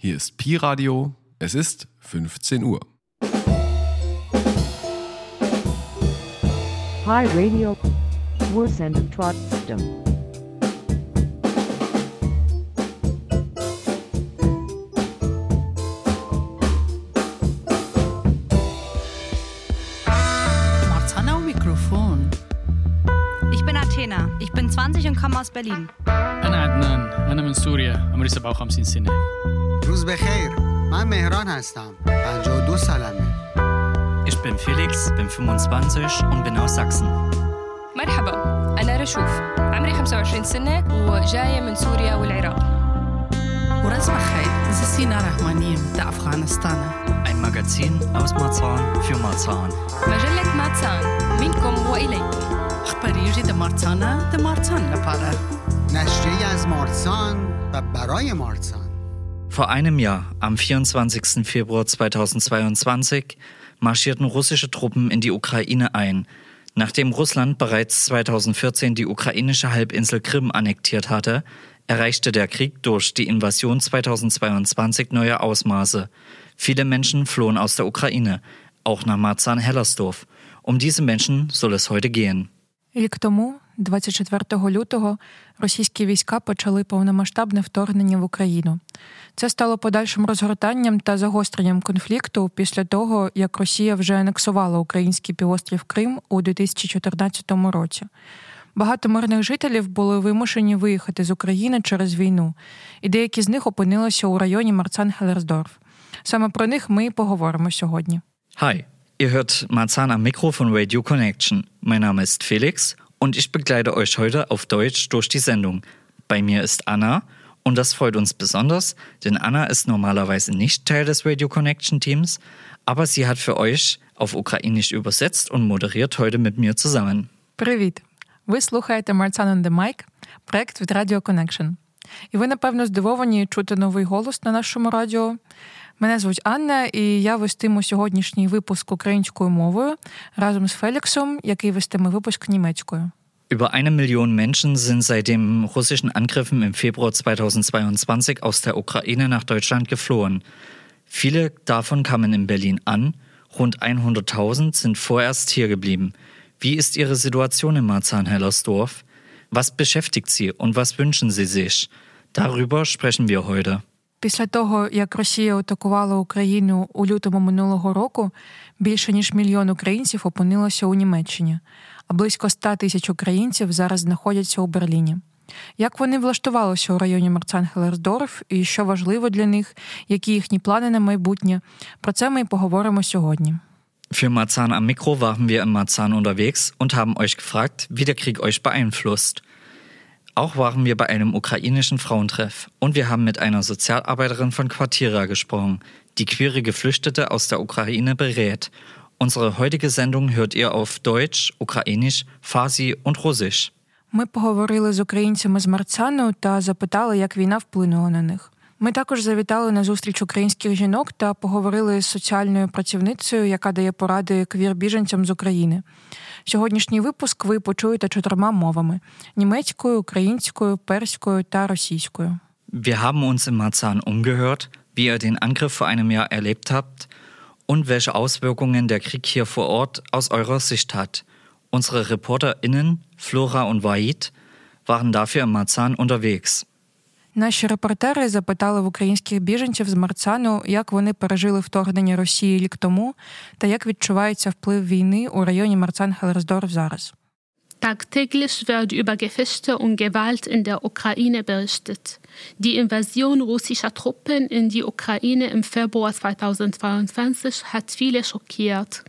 Hier ist Pi Radio. Es ist 15 Uhr. Pi Radio. Wir senden trotzdem. Marzana au Mikrofon. Ich bin Athena. Ich bin 20 und komme aus Berlin. أنا عدنان أنا من سوريا عمري 57 سنة روز بخیر من مهران هستم. 52 سالمه. Ich bin Felix, bin 25 und bin aus Sachsen. مرحبا. أنا رشوف. عمري 25 سنة وجاية من سوريا والعراق. Bachai, das ist Sina Rahmanim, der Afghanistan. Ein Magazin aus Marzahn für Marzahn. مجلة ماتسان منكم وإليكم. أخباري جديدة مارتانا ده مارتان لپاره. نشریه از مارسان و برای مارسان Vor einem Jahr, am 24. Februar 2022, marschierten russische Truppen in die Ukraine ein, nachdem Russland bereits 2014 die ukrainische Halbinsel Krim annektiert hatte, erreichte der Krieg durch die Invasion 2022 neue Ausmaße. Viele Menschen flohen aus der Ukraine, auch nach Marzahn-Hellersdorf. Um diese Menschen soll es heute gehen. Рік тому, 24 лютого, російські війська почали повномасштабне вторгнення в Україну. Це стало подальшим розгортанням та загостренням конфлікту після того, як Росія вже анексувала український півострів Крим у 2014 році. Багато мирних жителів були вимушені виїхати з України через війну, і деякі з них опинилися у районі Марцан-Хелерсдорф. Саме про них ми і поговоримо сьогодні. Hi, ihr hört Marzahn am Mikro von Radio Connection. Mein Name ist Felix und ich begleite euch heute auf Deutsch durch die Sendung. Bei mir ist Anna und das freut uns besonders, denn Anna ist normalerweise nicht Teil des Radio Connection Teams, aber sie hat für euch auf Ukrainisch übersetzt und moderiert heute mit mir zusammen. Привіт! Ви слухаєте Marsan on the Mic, проект від Radio Connection. І ви, напевно, здивовані чути новий голос на нашому радіо. Мене звуть Анна, і я вестиму сьогоднішній випуск українською мовою разом з Феліксом, який вестиме випуск німецькою. Über eine Million Menschen sind seit den russischen Angriffen im Februar 2022 aus der Ukraine nach Deutschland geflohen. Viele davon kamen in Berlin an, rund 100.000 sind vorerst hier geblieben. Wie ist Ihre Situation in Marzahn-Hellersdorf? Was beschäftigt Sie und was wünschen Sie sich? Darüber sprechen wir heute. Після того, як Росія атакувала Україну у лютому минулого року, більше ніж мільйон українців опинилося у Німеччині, а близько 100 тисяч українців зараз знаходяться у Берліні. Як вони влаштувалися у районі Марцан-Хелерсдорф і що важливо для них, які їхні плани на майбутнє? Про це ми і поговоримо сьогодні. Für Marzahn am Mikro waren wir in Marzahn unterwegs und haben euch gefragt, wie der Krieg euch beeinflusst. Auch waren wir bei einem ukrainischen Frauentreff und wir haben mit einer Sozialarbeiterin von Quartira gesprochen, die queere Geflüchtete aus der Ukraine berät. Unsere heutige Sendung hört ihr auf Deutsch, Ukrainisch, Farsi und Russisch. Ми поговорили з українцями з Марцану та запитали, як війна вплинула на них. Ми також завітали на зустріч українських жінок та поговорили з соціальною працівницею, яка дає поради квір-біженцям з України. Сьогоднішній випуск ви почуєте чотирма мовами: німецькою, українською, перською та російською. Wir haben uns in Marzahn umgehört, wie ihr den Angriff vor einem Jahr erlebt habt und welche Auswirkungen der Krieg hier vor Ort aus eurer Sicht hat. Unsere ReporterInnen, Flora und Waid, waren dafür in Marzahn unterwegs. Наші репортери запитали в українських біженців з Марцану, як вони пережили вторгнення Росії рік тому та як відчувається вплив війни у районі Марцан-Хелерсдорф зараз. Tagtäglich wird über Gefechte und Gewalt in der Ukraine berichtet. Die Invasion russischer Truppen in die Ukraine im Februar 2022 hat viele schockiert.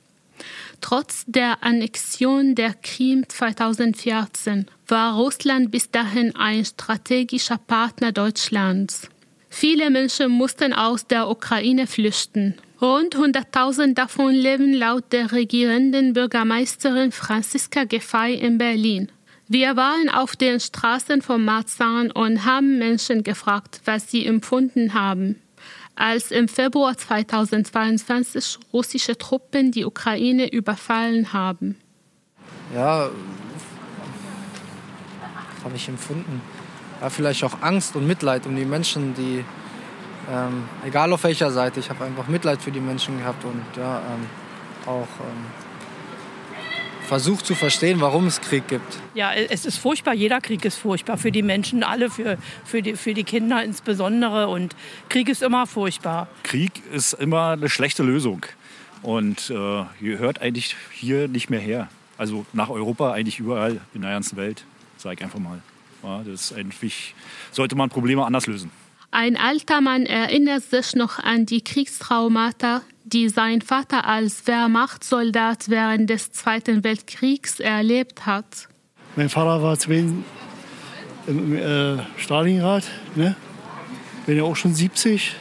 Trotz der Annexion der Krim 2014 war Russland bis dahin ein strategischer Partner Deutschlands. Viele Menschen mussten aus der Ukraine flüchten. Rund 100.000 davon leben laut der regierenden Bürgermeisterin Franziska Giffey in Berlin. Wir waren auf den Straßen von Marzahn und haben Menschen gefragt, was sie empfunden haben, als im Februar 2022 russische Truppen die Ukraine überfallen haben. ja, habe ich empfunden. Ja, vielleicht auch Angst und Mitleid um die Menschen, die Ähm, egal auf welcher Seite. Ich habe einfach Mitleid für die Menschen gehabt und ja, ähm, auch ähm, versucht zu verstehen, warum es Krieg gibt. Ja, es ist furchtbar. Jeder Krieg ist furchtbar. Für die Menschen alle, für, für, die, für die Kinder insbesondere. Und Krieg ist immer furchtbar. Krieg ist immer eine schlechte Lösung. Und äh, gehört eigentlich hier nicht mehr her. Also nach Europa eigentlich überall in der ganzen Welt, sage ich einfach mal. Ja, das ist eigentlich, sollte man Probleme anders lösen. Ein alter Mann erinnert sich noch an die Kriegstraumata, die sein Vater als Wehrmachtssoldat während des Zweiten Weltkriegs erlebt hat. Mein Vater war zwischen im äh, Stalingrad, ne? bin ja auch schon 70.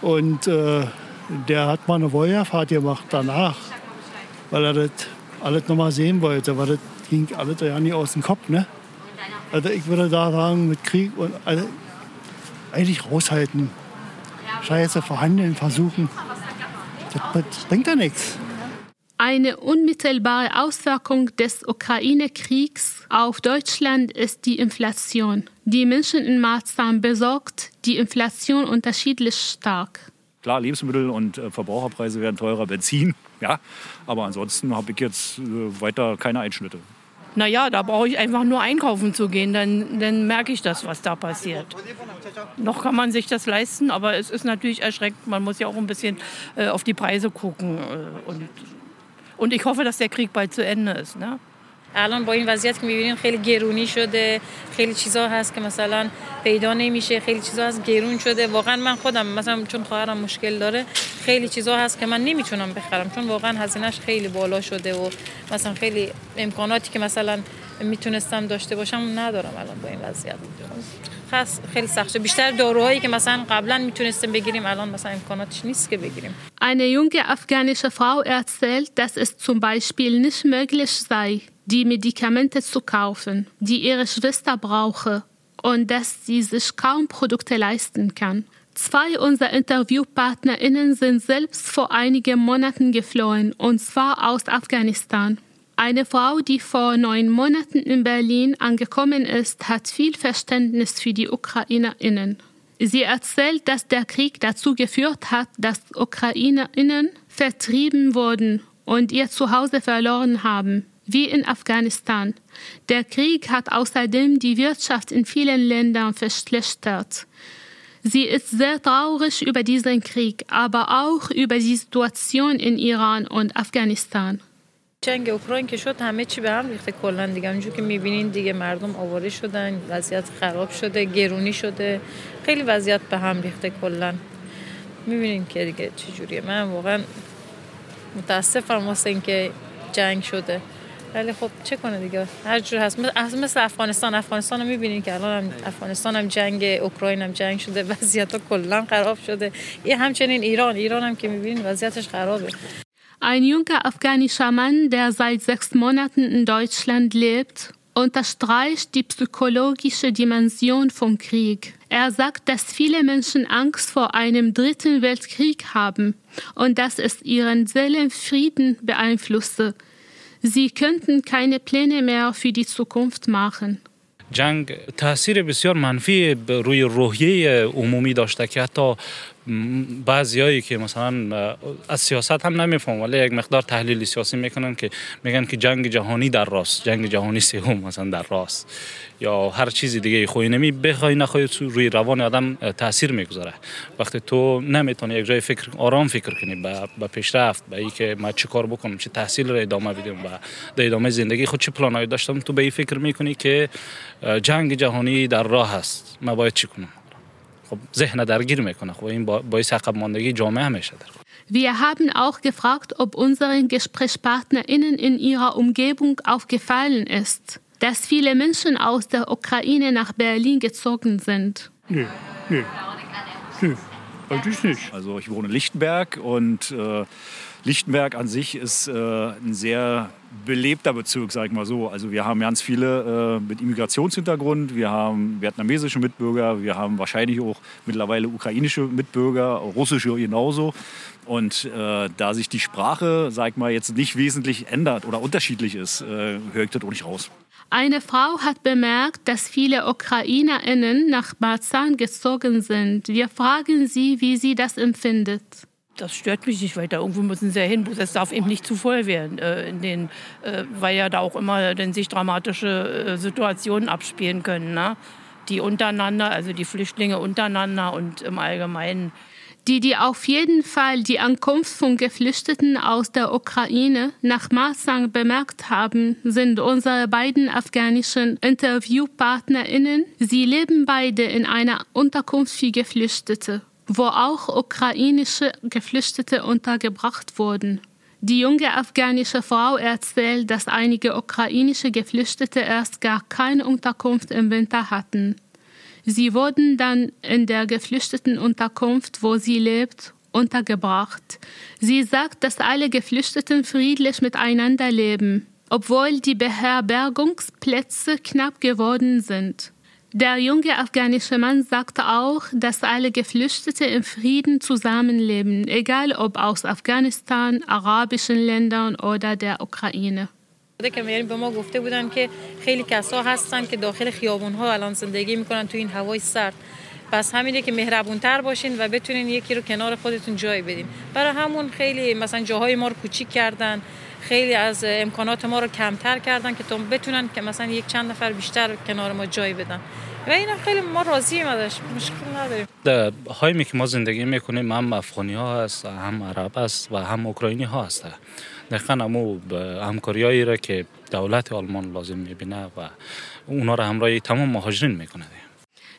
Und äh, der hat mal eine Wollfahrt gemacht danach, weil er das alles noch mal sehen wollte. Weil das ging alles ja nicht aus dem Kopf. Ne? Also ich würde da sagen, mit Krieg und also, eigentlich raushalten. Scheiße verhandeln, versuchen. Das, bringt ja nichts. Eine unmittelbare Auswirkung des Ukraine-Kriegs auf Deutschland ist die Inflation. Die Menschen in Marzahn besorgt die Inflation unterschiedlich stark. Klar, Lebensmittel und äh, Verbraucherpreise werden teurer, Benzin, ja. Aber ansonsten habe ich jetzt äh, weiter keine Einschnitte. Naja, da brauche ich einfach nur einkaufen zu gehen, dann, dann merke ich das, was da passiert. Noch kann man sich das leisten, aber es ist natürlich erschreckend. Man muss ja auch ein bisschen äh, auf die Preise gucken. Äh, und, und ich hoffe, dass der Krieg bald zu Ende ist. Ne? الان با این وضعیت که می‌بینیم خیلی گرونی شده خیلی چیزا هست که مثلا پیدا نمیشه خیلی چیزا هست گرون شده. واقعا من خودم مثلا چون خواهرم مشکل داره خیلی چیزا هست که من نمی‌تونم بخرم. چون واقعا هزینهش خیلی بالا شده و مثلا خیلی امکاناتی که مثلا می‌تونستم داشته باشم ندارم الان با این وضعیت. خیلی سخته. بیشتر داروهایی که مثلا قبلا می‌تونستیم بگیریم الان مثلا امکاناتش نیست که بگیریم. Eine junge afghanische Frau erzählt, dass es zum Beispiel nicht möglich sei, die Medikamente zu kaufen, die ihre Schwester brauche und dass sie sich kaum Produkte leisten kann. Zwei unserer InterviewpartnerInnen sind selbst vor einigen Monaten geflohen, und zwar aus Afghanistan. Eine Frau, die vor neun Monaten in Berlin angekommen ist, hat viel Verständnis für die UkrainerInnen. Sie erzählt, dass der Krieg dazu geführt hat, dass UkrainerInnen vertrieben wurden und ihr Zuhause verloren haben wie in Afghanistan. Der Krieg hat außerdem die Wirtschaft in vielen Ländern verschlechtert. Sie ist sehr traurig über diesen Krieg, aber auch über die Situation in Iran und Afghanistan. جنگ اوکراین که شد همه چی به هم ریخته کلا دیگه اونجور که میبینین دیگه مردم آواره شدن وضعیت خراب شده گرونی شده خیلی وضعیت به هم ریخته کلا میبینین که دیگه چجوریه من واقعا متاسفم واسه اینکه جنگ شده ولی خب چه کنه دیگه هر جور هست مثل افغانستان افغانستان رو میبینین که الان هم افغانستان هم جنگ اوکراین هم جنگ شده وضعیت ها کلا خراب شده یه همچنین ایران ایران هم که میبینین وضعیتش خرابه Ein junger afghanischer Mann, der seit sechs Monaten in Deutschland lebt, unterstreicht die psychologische Dimension vom Krieg. Er sagt, dass viele Menschen Angst vor einem dritten Weltkrieg haben und dass es ihren Seelenfrieden beeinflusse. Sie könnten keine Pläne mehr für die Zukunft machen. جنگ تاثیر بسیار منفی روی روحیه عمومی داشته که حتی بعضیایی که مثلا از سیاست هم نمیفهم ولی یک مقدار تحلیل سیاسی می‌کنن که میگن که جنگ جهانی در راست جنگ جهانی سوم مثلا در راست یا هر چیزی دیگه خوی نمی بخوای نخوای روی روان آدم تاثیر می‌گذاره. وقتی تو نمی‌تونی یک جای فکر آرام فکر کنی به با پیشرفت به اینکه ما چی کار بکنم چه تحصیل رو ادامه بدیم و در ادامه زندگی خود چه پلانایی داشتم تو به این فکر می‌کنی که جنگ جهانی در راه است. ما باید چی کنم؟ خب ذهن درگیر میکنه خب این باعث عقب ماندگی جامعه میشه در Wir haben auch gefragt, ob unseren GesprächspartnerInnen in ihrer Umgebung aufgefallen ist, dass viele Menschen aus der Ukraine nach Berlin gezogen sind. Nee, nee. nee. Eigentlich nicht. Also ich wohne in Lichtenberg und äh, Lichtenberg an sich ist äh, ein sehr belebter Bezirk, sage ich mal so. Also wir haben ganz viele äh, mit Immigrationshintergrund, wir haben vietnamesische Mitbürger, wir haben wahrscheinlich auch mittlerweile ukrainische Mitbürger, russische genauso. Und äh, da sich die Sprache, sag ich mal, jetzt nicht wesentlich ändert oder unterschiedlich ist, äh, höre ich das auch nicht raus. Eine Frau hat bemerkt, dass viele UkrainerInnen nach Marzahn gezogen sind. Wir fragen sie, wie sie das empfindet. Das stört mich nicht weiter. Irgendwo müssen sie ja hin. Es darf eben nicht zu voll werden, äh, in den, äh, weil ja da auch immer denn sich dramatische äh, Situationen abspielen können. Ne? Die untereinander, also die Flüchtlinge untereinander und im Allgemeinen. Die, die auf jeden Fall die Ankunft von Geflüchteten aus der Ukraine nach Marsang bemerkt haben, sind unsere beiden afghanischen InterviewpartnerInnen. Sie leben beide in einer Unterkunft für Geflüchtete wo auch ukrainische Geflüchtete untergebracht wurden. Die junge afghanische Frau erzählt, dass einige ukrainische Geflüchtete erst gar keine Unterkunft im Winter hatten. Sie wurden dann in der geflüchteten Unterkunft, wo sie lebt, untergebracht. Sie sagt, dass alle Geflüchteten friedlich miteinander leben, obwohl die Beherbergungsplätze knapp geworden sind. Der junge afghanische Mann sagte auch, dass alle Geflüchtete im Frieden zusammenleben, egal ob aus Afghanistan, arabischen Ländern oder der Ukraine. که میاریم به ما گفته بودن که خیلی کسا هستن که داخل خیابون ها الان زندگی می‌کنن تو این هوای سرد. پس همینه که مهربونتر باشین و بتونین یکی رو کنار خودتون جای بدین. برای همون خیلی مثلا جاهای ما رو کوچیک کردن خیلی از امکانات ما رو کمتر کردن که تا بتونن که مثلا یک چند نفر بیشتر کنار ما جای بدن. اینا خیلی ما راضییم ازش مشکل نداریم در هایی که ما زندگی میکنیم هم افغانی ها هست هم عرب است و هم اوکراینی ها هست دقیقا همو همکاریایی را که دولت آلمان لازم میبینه و اونا را همراه تمام مهاجرین میکنه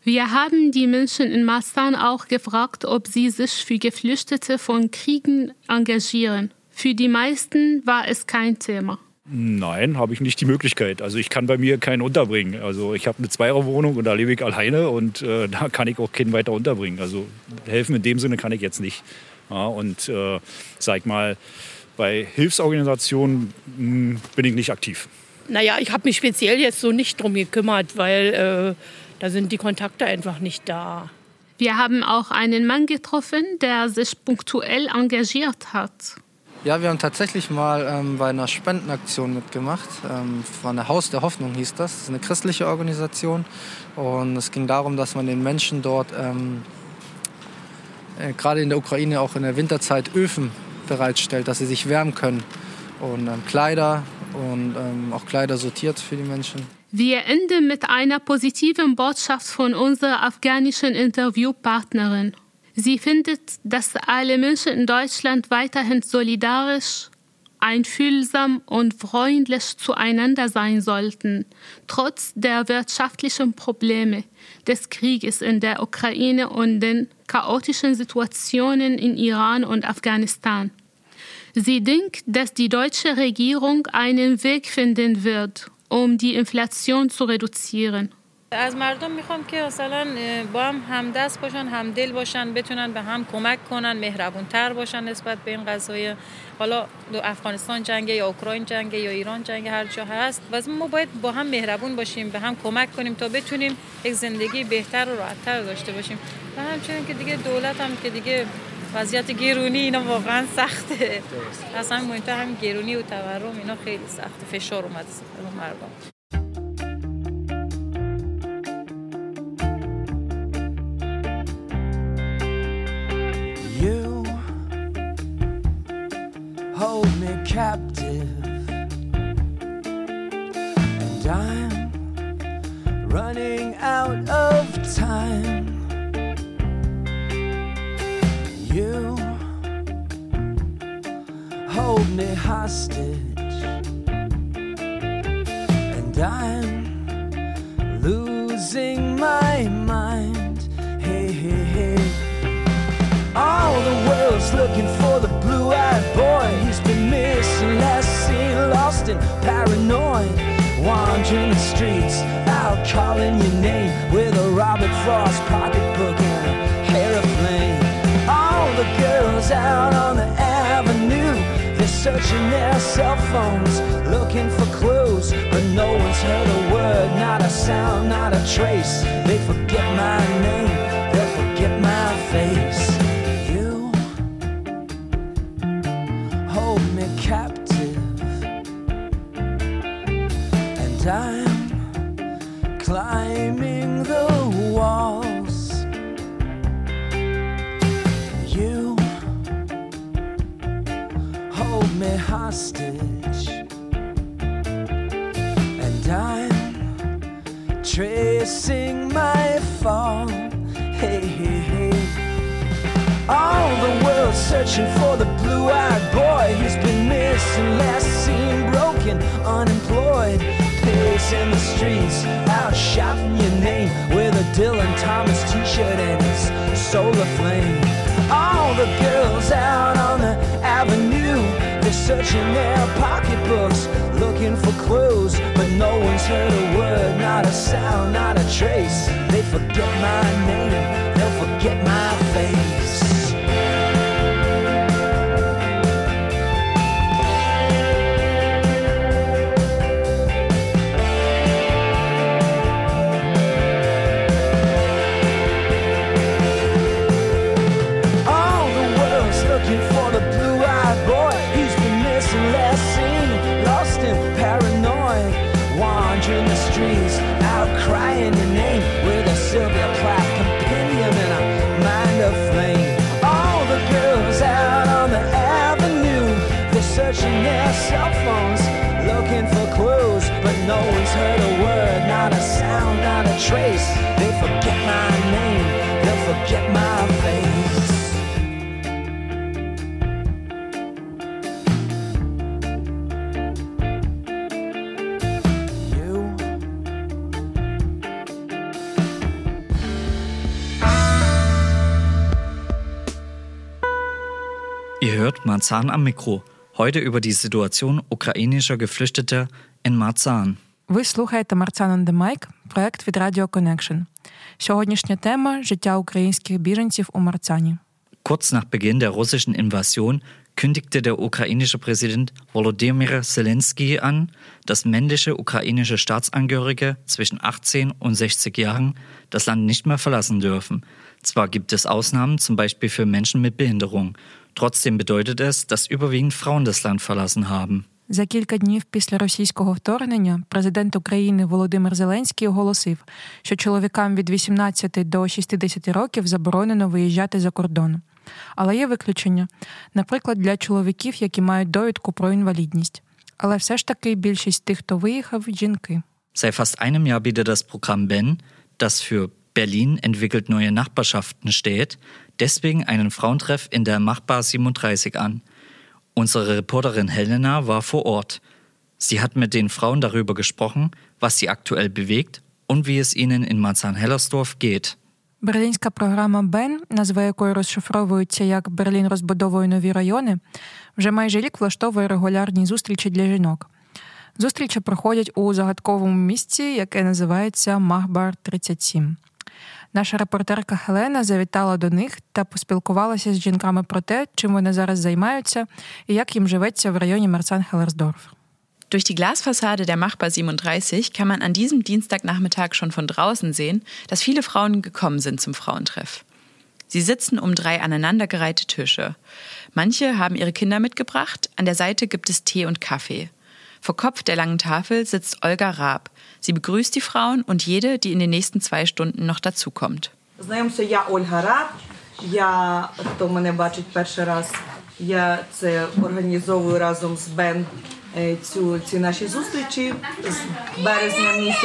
Wir haben die Menschen in Mastan auch gefragt, ob sie sich für Geflüchtete von Kriegen engagieren. Für die meisten war es kein Thema. Nein, habe ich nicht die Möglichkeit. Also ich kann bei mir keinen unterbringen. Also ich habe eine Zweierwohnung und da lebe ich alleine und äh, da kann ich auch keinen weiter unterbringen. Also helfen in dem Sinne kann ich jetzt nicht. Ja, und äh, sag mal, bei Hilfsorganisationen mh, hm, bin ich nicht aktiv. Naja, ich habe mich speziell jetzt so nicht drum gekümmert, weil äh, da sind die Kontakte einfach nicht da. Wir haben auch einen Mann getroffen, der sich punktuell engagiert hat. Ja, wir haben tatsächlich mal ähm, bei einer Spendenaktion mitgemacht. Ähm, von der Haus der Hoffnung hieß das. Das ist eine christliche Organisation. Und es ging darum, dass man den Menschen dort, ähm, äh, gerade in der Ukraine, auch in der Winterzeit Öfen bereitstellt, dass sie sich wärmen können. Und ähm, Kleider und ähm, auch Kleider sortiert für die Menschen. Wir enden mit einer positiven Botschaft von unserer afghanischen Interviewpartnerin. Sie findet, dass alle Menschen in Deutschland weiterhin solidarisch, einfühlsam und freundlich zueinander sein sollten, trotz der wirtschaftlichen Probleme des Krieges in der Ukraine und den chaotischen Situationen in Iran und Afghanistan. Sie denkt, dass die deutsche Regierung einen Weg finden wird, um die Inflation zu reduzieren. از مردم می‌خوام که مثلا با هم همدست باشن همدل باشن بتونن به هم کمک کنن مهربون تر باشن نسبت به این قضایه. حالا دو افغانستان جنگه یا اوکراین جنگه یا ایران جنگه هر جا هست. و ما باید با هم مهربون باشیم به هم کمک کنیم تا بتونیم یک زندگی بهتر و راحتتر داشته باشیم. و همچنین که دیگه دولت هم که دیگه وضعیت گرونی اینا واقعا سخته. اصلا مهمتر هم گرونی و تورم اینا خیلی سخته. فشار اومده مردم. Captive. And I'm running out of time. You hold me hostage. And I'm losing my mind. Hey, hey, hey. All the world's looking for the blue-eyed boy. Been missing, last seen, lost and paranoid. Wandering the streets, out calling your name with a Robert Frost pocketbook and a aeroplane. All the girls out on the avenue, they're searching their cell phones, looking for clues, but no one's heard a word, not a sound, not a trace. They forget my name, they forget my face. Me hostage. And I'm tracing my fall. Hey, hey, hey. All the world searching for the blue eyed boy. He's been missing, last seen broken, unemployed. Pacing the streets, out shouting your name with a Dylan Thomas t shirt and his solar flame. All the girls out on the searching their pocketbooks, looking for clues. But no one's heard a word, not a sound, not a trace. They forget my name, they'll forget my face. Trace. They forget my name, they'll forget my face. Ihr hört Marzahn am Mikro. Heute über die Situation ukrainischer Geflüchteter in Marzahn. Ви слухаєте Марцан on the Mic, проект від Radio Connection. Сьогоднішня тема життя українських біженців у Марцані. Kurz nach Beginn der russischen Invasion kündigte der ukrainische Präsident Volodymyr Zelensky an, dass männliche ukrainische Staatsangehörige zwischen 18 und 60 Jahren das Land nicht mehr verlassen dürfen. Zwar gibt es Ausnahmen, zum Beispiel für Menschen mit Behinderung. Trotzdem bedeutet es, dass überwiegend Frauen das Land verlassen haben. За кілька днів після російського вторгнення президент України Володимир Зеленський оголосив, що чоловікам від 18 до 60 років заборонено виїжджати за кордон. Але є виключення, наприклад, для чоловіків, які мають довідку про інвалідність. Але все ж таки більшість тих, хто виїхав, жінки. Seit fast einem Jahr bietet das Programm BEN, das für Berlin entwickelt neue Nachbarschaften steht, deswegen einen Frauentreff in der Machbar 37 an. Unsere Reporterin Helena war vor Ort. Sie hat mit den Frauen darüber gesprochen, was sie aktuell bewegt und wie es ihnen in Marzahn-Hellersdorf geht. Берлінська програма БЕН, назва якої розшифровується як Берлін розбудовує нові райони, вже майже рік влаштовує регулярні зустрічі для жінок. Зустрічі проходять у загадковому місці, яке називається Махбар 37. Наша репортерка Хелена завітала до них та поспілкувалася з жінками про те, чим вони зараз займаються і як їм живеться в районі Марсан-Хелерсдорф. Durch die Glasfassade der Machbar 37 kann man an diesem Dienstagnachmittag schon von draußen sehen, dass viele Frauen gekommen sind zum Frauentreff. Sie sitzen um drei aneinandergereihte Tische. Manche haben ihre Kinder mitgebracht, an der Seite gibt es Tee und Kaffee. Vor Kopf der langen Tafel sitzt Olga Raab. Sie begrüßt die Frauen und jede, die in den nächsten zwei Stunden noch dazukommt. Я Ольга Раб. Я, хто мене бачить перший раз, я це організовую разом з е, наші зустрічі з березня.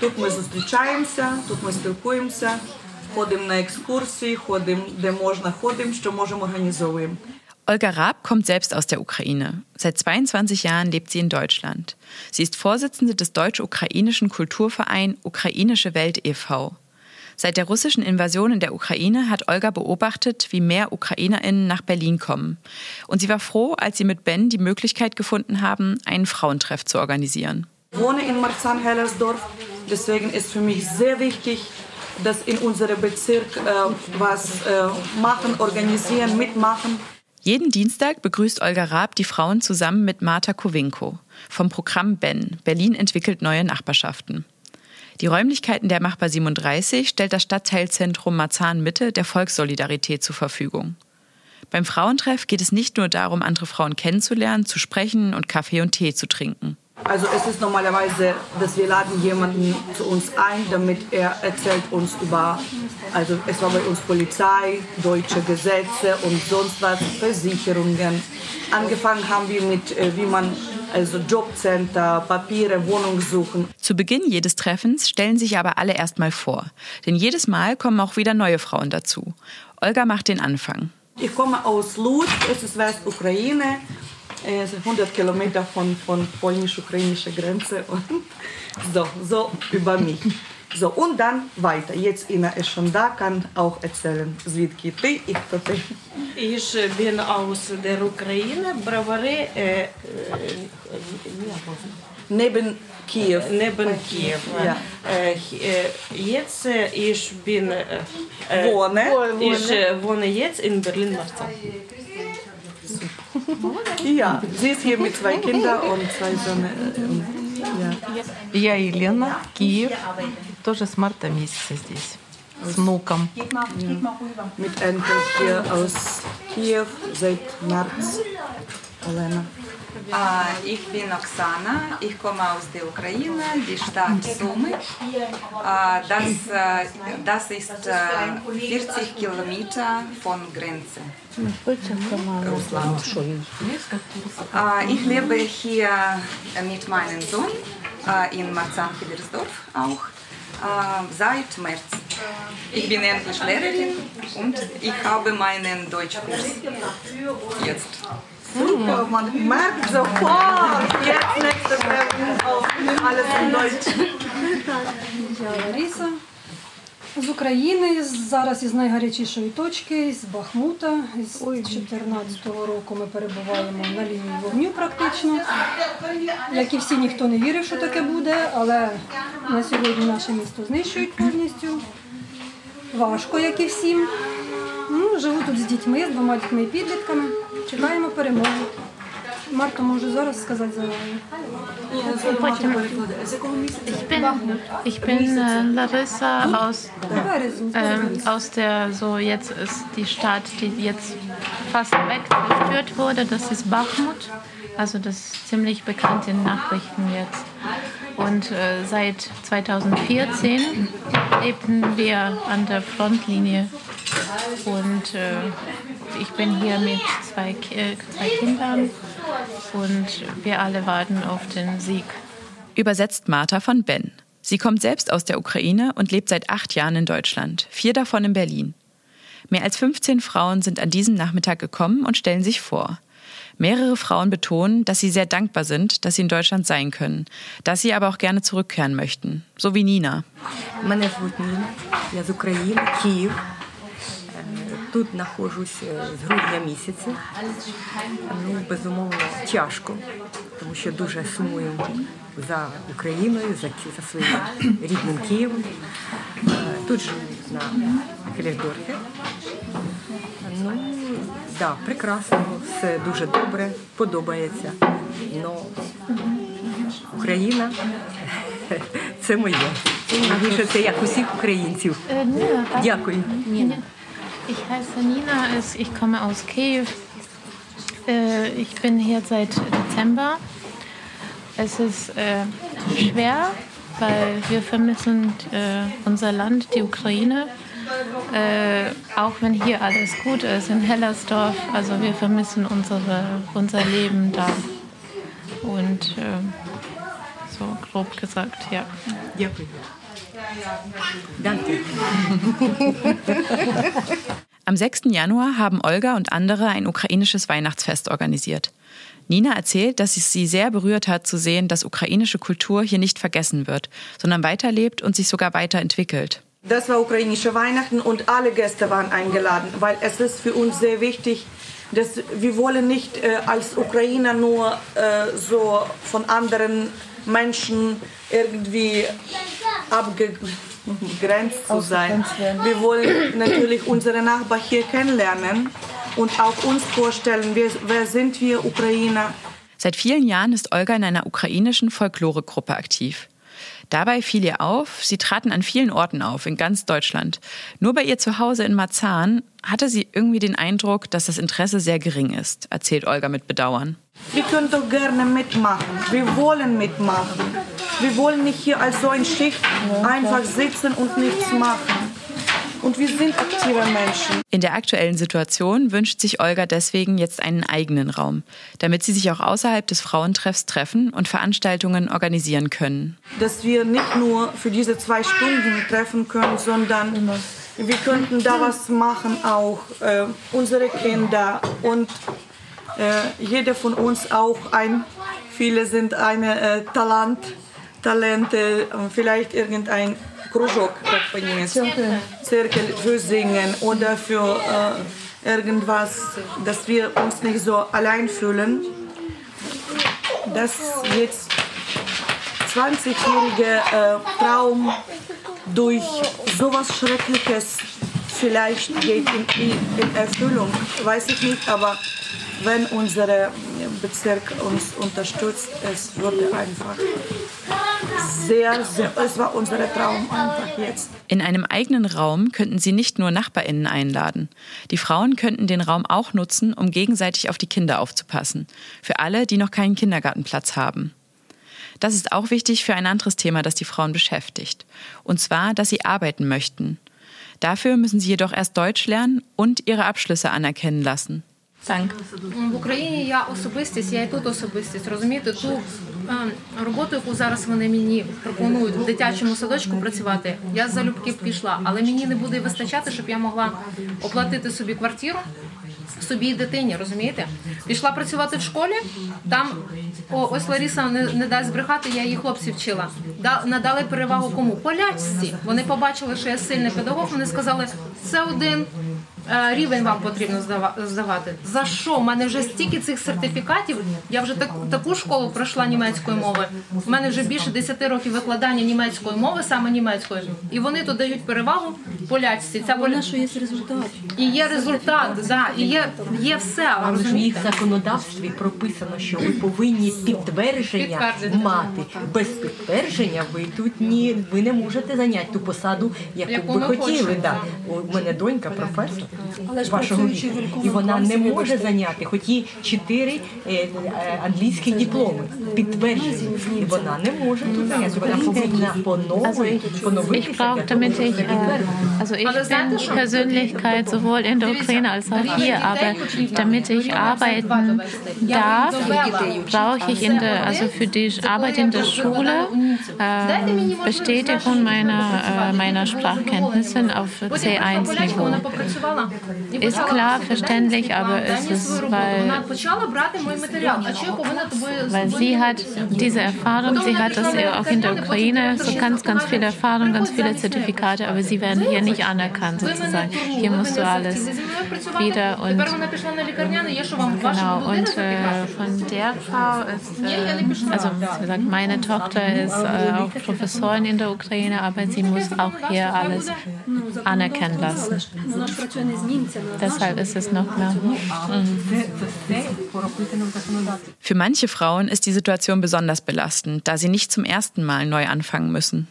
Тут ми зустрічаємося, тут ми спілкуємося, ходимо на екскурсії, ходимо де можна, ходимо, що можемо, організовуємо. Olga Raab kommt selbst aus der Ukraine. Seit 22 Jahren lebt sie in Deutschland. Sie ist Vorsitzende des deutsch-ukrainischen Kulturverein Ukrainische Welt e.V. Seit der russischen Invasion in der Ukraine hat Olga beobachtet, wie mehr UkrainerInnen nach Berlin kommen. Und sie war froh, als sie mit Ben die Möglichkeit gefunden haben, einen Frauentreff zu organisieren. Ich wohne in Marzahn-Hellersdorf, deswegen ist für mich sehr wichtig, dass in unserem Bezirk äh, was äh, machen, organisieren, mitmachen. Jeden Dienstag begrüßt Olga Raab die Frauen zusammen mit Marta Kowinko vom Programm BEN, Berlin entwickelt neue Nachbarschaften. Die Räumlichkeiten der Machbar 37 stellt das Stadtteilzentrum Marzahn-Mitte der Volkssolidarität zur Verfügung. Beim Frauentreff geht es nicht nur darum, andere Frauen kennenzulernen, zu sprechen und Kaffee und Tee zu trinken. Also es ist normalerweise, dass wir laden jemanden zu uns ein, damit er erzählt uns über, also es war bei uns Polizei, deutsche Gesetze und sonst was, Versicherungen. Angefangen haben wir mit, äh, wie man also Jobcenter, Papiere, Wohnung suchen. Zu Beginn jedes Treffens stellen sich aber alle erstmal vor. Denn jedes Mal kommen auch wieder neue Frauen dazu. Olga macht den Anfang. Ich komme aus Lud, es ist Westukraine, es ist 100 Kilometer von, von polnisch-ukrainischer Grenze und so, so über mich. So, und dann weiter. Jetzt Ina ist schon da, kann auch erzählen. Звідки ти і хто ти? Ich bin aus der Ukraine, Bravary, äh, äh, Neben Kiew. Neben Kiew. Ja. Äh, äh, jetzt äh, ich bin äh, äh, Wohne. Ich äh, wohne jetzt in Berlin-Marzahn. Ja, sie ist hier mit zwei Kindern und zwei Söhne. ähm, Ja. Я Елена, Киев, тоже с марта месяца здесь, с внуком. Mit Enkel hier aus Kiew seit März. Olena. Ich bin Oksana, ich komme aus der Ukraine, die Stadt Sumy. Das, das ist äh, 40 Kilometer von Grenze. Russland. Ich lebe hier mit meinem Sohn in Marzahn-Hillersdorf auch äh, seit März. Ich bin Englischlehrerin und ich habe meinen Deutschkurs jetzt. Super, man merkt sofort, jetzt nächste Woche alles in Deutsch. Larissa. З України, зараз із найгарячішої точки, з Бахмута. З 2014 року ми перебуваємо на лінії вогню практично. Як і всі, ніхто не вірив, що таке буде, але на сьогодні наше місто знищують повністю. Важко, як і всім. Ну, живу тут з дітьми, з двома дітьми і підлітками. Чекаємо перемоги. Марта може зараз сказати за Ich bin, ich bin äh, Larissa aus, ähm, aus der, so jetzt ist die Stadt, die jetzt fast weg zerstört wurde, das ist Bachmut. Also das ist ziemlich bekannt in Nachrichten jetzt. Und äh, seit 2014 lebten wir an der Frontlinie. Und äh, ich bin hier mit zwei, Ki- äh, zwei Kindern Und wir alle warten auf den Sieg. Übersetzt Martha von Ben. Sie kommt selbst aus der Ukraine und lebt seit acht Jahren in Deutschland, vier davon in Berlin. Mehr als 15 Frauen sind an diesem Nachmittag gekommen und stellen sich vor. Mehrere Frauen betonen, dass sie sehr dankbar sind, dass sie in Deutschland sein können, dass sie aber auch gerne zurückkehren möchten, so wie Nina. Meine Nina, aus Ukraine, Kiew. Тут знаходжусь е, з грудня місяця. Ну, безумовно, тяжко, тому що дуже сумую за Україною, за, за своїм рідним Києвом. Е, Тут живу на Хелєсдорфі. Ну, да, прекрасно, все дуже добре, подобається. Но Україна це моє. Найбільше це як усіх українців. Nina, Дякую. Ich heiße Nina, ich komme aus Kiew. Äh, Ich bin hier seit Dezember. Es ist äh, schwer, weil wir vermissen äh, unser Land, die Ukraine. Auch wenn hier alles gut ist in Hellersdorf, also wir vermissen unsere, unser Leben da. Und so grob gesagt, ja. Danke. Am 6. Januar haben Olga und andere ein ukrainisches Weihnachtsfest organisiert. Nina erzählt, dass es sie sehr berührt hat zu sehen, dass ukrainische Kultur hier nicht vergessen wird, sondern weiterlebt und sich sogar weiterentwickelt. Das war ukrainische Weihnachten und alle Gäste waren eingeladen, weil es ist für uns sehr wichtig, dass wir wollen nicht äh, als Ukrainer nur äh, so von anderen Menschen irgendwie abgegrenzt zu sein. Wir wollen natürlich unsere Nachbarn hier kennenlernen und auch uns vorstellen, wer, wer sind wir Ukrainer. Seit vielen Jahren ist Olga in einer ukrainischen Folkloregruppe aktiv. Dabei fiel ihr auf, sie traten an vielen Orten auf, in ganz Deutschland. Nur bei ihr zu Hause in Marzahn hatte sie irgendwie den Eindruck, dass das Interesse sehr gering ist, erzählt Olga mit Bedauern. Wir können doch gerne mitmachen. Wir wollen mitmachen. Wir wollen nicht hier als so ein Schicht einfach sitzen und nichts machen. Und wir sind aktive Menschen. In der aktuellen Situation wünscht sich Olga deswegen jetzt einen eigenen Raum, damit sie sich auch außerhalb des Frauentreffs treffen und Veranstaltungen organisieren können. Dass wir nicht nur für diese zwei Stunden treffen können, sondern wir könnten da was machen, auch äh, unsere Kinder und äh, jeder von uns auch ein, viele sind eine äh, Talent, Talente, äh, vielleicht irgendein Krujok, Zirkel. Für Singen oder für äh, irgendwas, dass wir uns nicht so allein fühlen. Dass jetzt 20-jährige äh, Traum durch sowas Schreckliches vielleicht geht in, in Erfüllung, weiß ich nicht, aber wenn unser Bezirk uns unterstützt, es würde einfach sehr, sehr, es war unser Traum einfach jetzt. In einem eigenen Raum könnten sie nicht nur NachbarInnen einladen. Die Frauen könnten den Raum auch nutzen, um gegenseitig auf die Kinder aufzupassen. Für alle, die noch keinen Kindergartenplatz haben. Das ist auch wichtig für ein anderes Thema, das die Frauen beschäftigt. Und zwar, dass sie arbeiten möchten. Dafür müssen sie jedoch erst Deutsch lernen und ihre Abschlüsse anerkennen lassen. Танк. В Україні я особистість, я і тут особистість. Розумієте, ту е, роботу, яку зараз вони мені пропонують в дитячому садочку працювати, я залюбки пішла, але мені не буде вистачати, щоб я могла оплатити собі квартиру. Собі і дитині, розумієте? Пішла працювати в школі, там о, ось Ларіса не, не дасть збрехати, я її хлопців вчила. Да, надали перевагу кому? Полячці. Вони побачили, що я сильний педагог, вони сказали, це один рівень вам потрібно здава- здавати. За що? У мене вже стільки цих сертифікатів. Я вже так, таку школу пройшла німецької мови. У мене вже більше 10 років викладання німецької мови, саме німецької. І вони тут дають перевагу полячці. Ця поля... що є результат. І є результат, да, і є, є все. Але ж в їх законодавстві прописано, що ви повинні підтвердження мати. Без підтвердження ви тут ні, ви не можете зайняти ту посаду, яку, Яку ви хотіли. Да. У мене донька професор вашого працюючи віку, в великому і вона не класі, може вибачте. зайняти, хоч і чотири е, е, англійські дипломи підтверджені. І вона не може тут зайняти. Вона повинна по новій, поновитися. Ich brauche, damit ich, äh, also ich bin Persönlichkeit sowohl in der Ukraine als auch hier, aber damit ich arbeiten darf, brauche ich in der, also für die Arbeit in der Schule äh, Bestätigung meiner, äh, meiner Sprachkenntnisse auf C1-Niveau. Ist klar, verständlich, aber es ist, weil, weil sie hat diese Erfahrung, sie hat das auch in der Ukraine, so ganz, ganz viel Erfahrung, ganz viele Zertifikate, aber sie werden hier nicht anerkannt sozusagen. Hier musst du alles wieder und genau und äh, von der Frau ist äh, also wie gesagt, meine Tochter ist äh, auch Professorin in der Ukraine, aber sie muss auch hier alles anerkennen lassen. Вона ж працює не з німцями. а з Deshalb ist es noch mehr. Mhm. Für manche Frauen ist die Situation besonders belastend, da sie nicht zum ersten Mal neu anfangen müssen.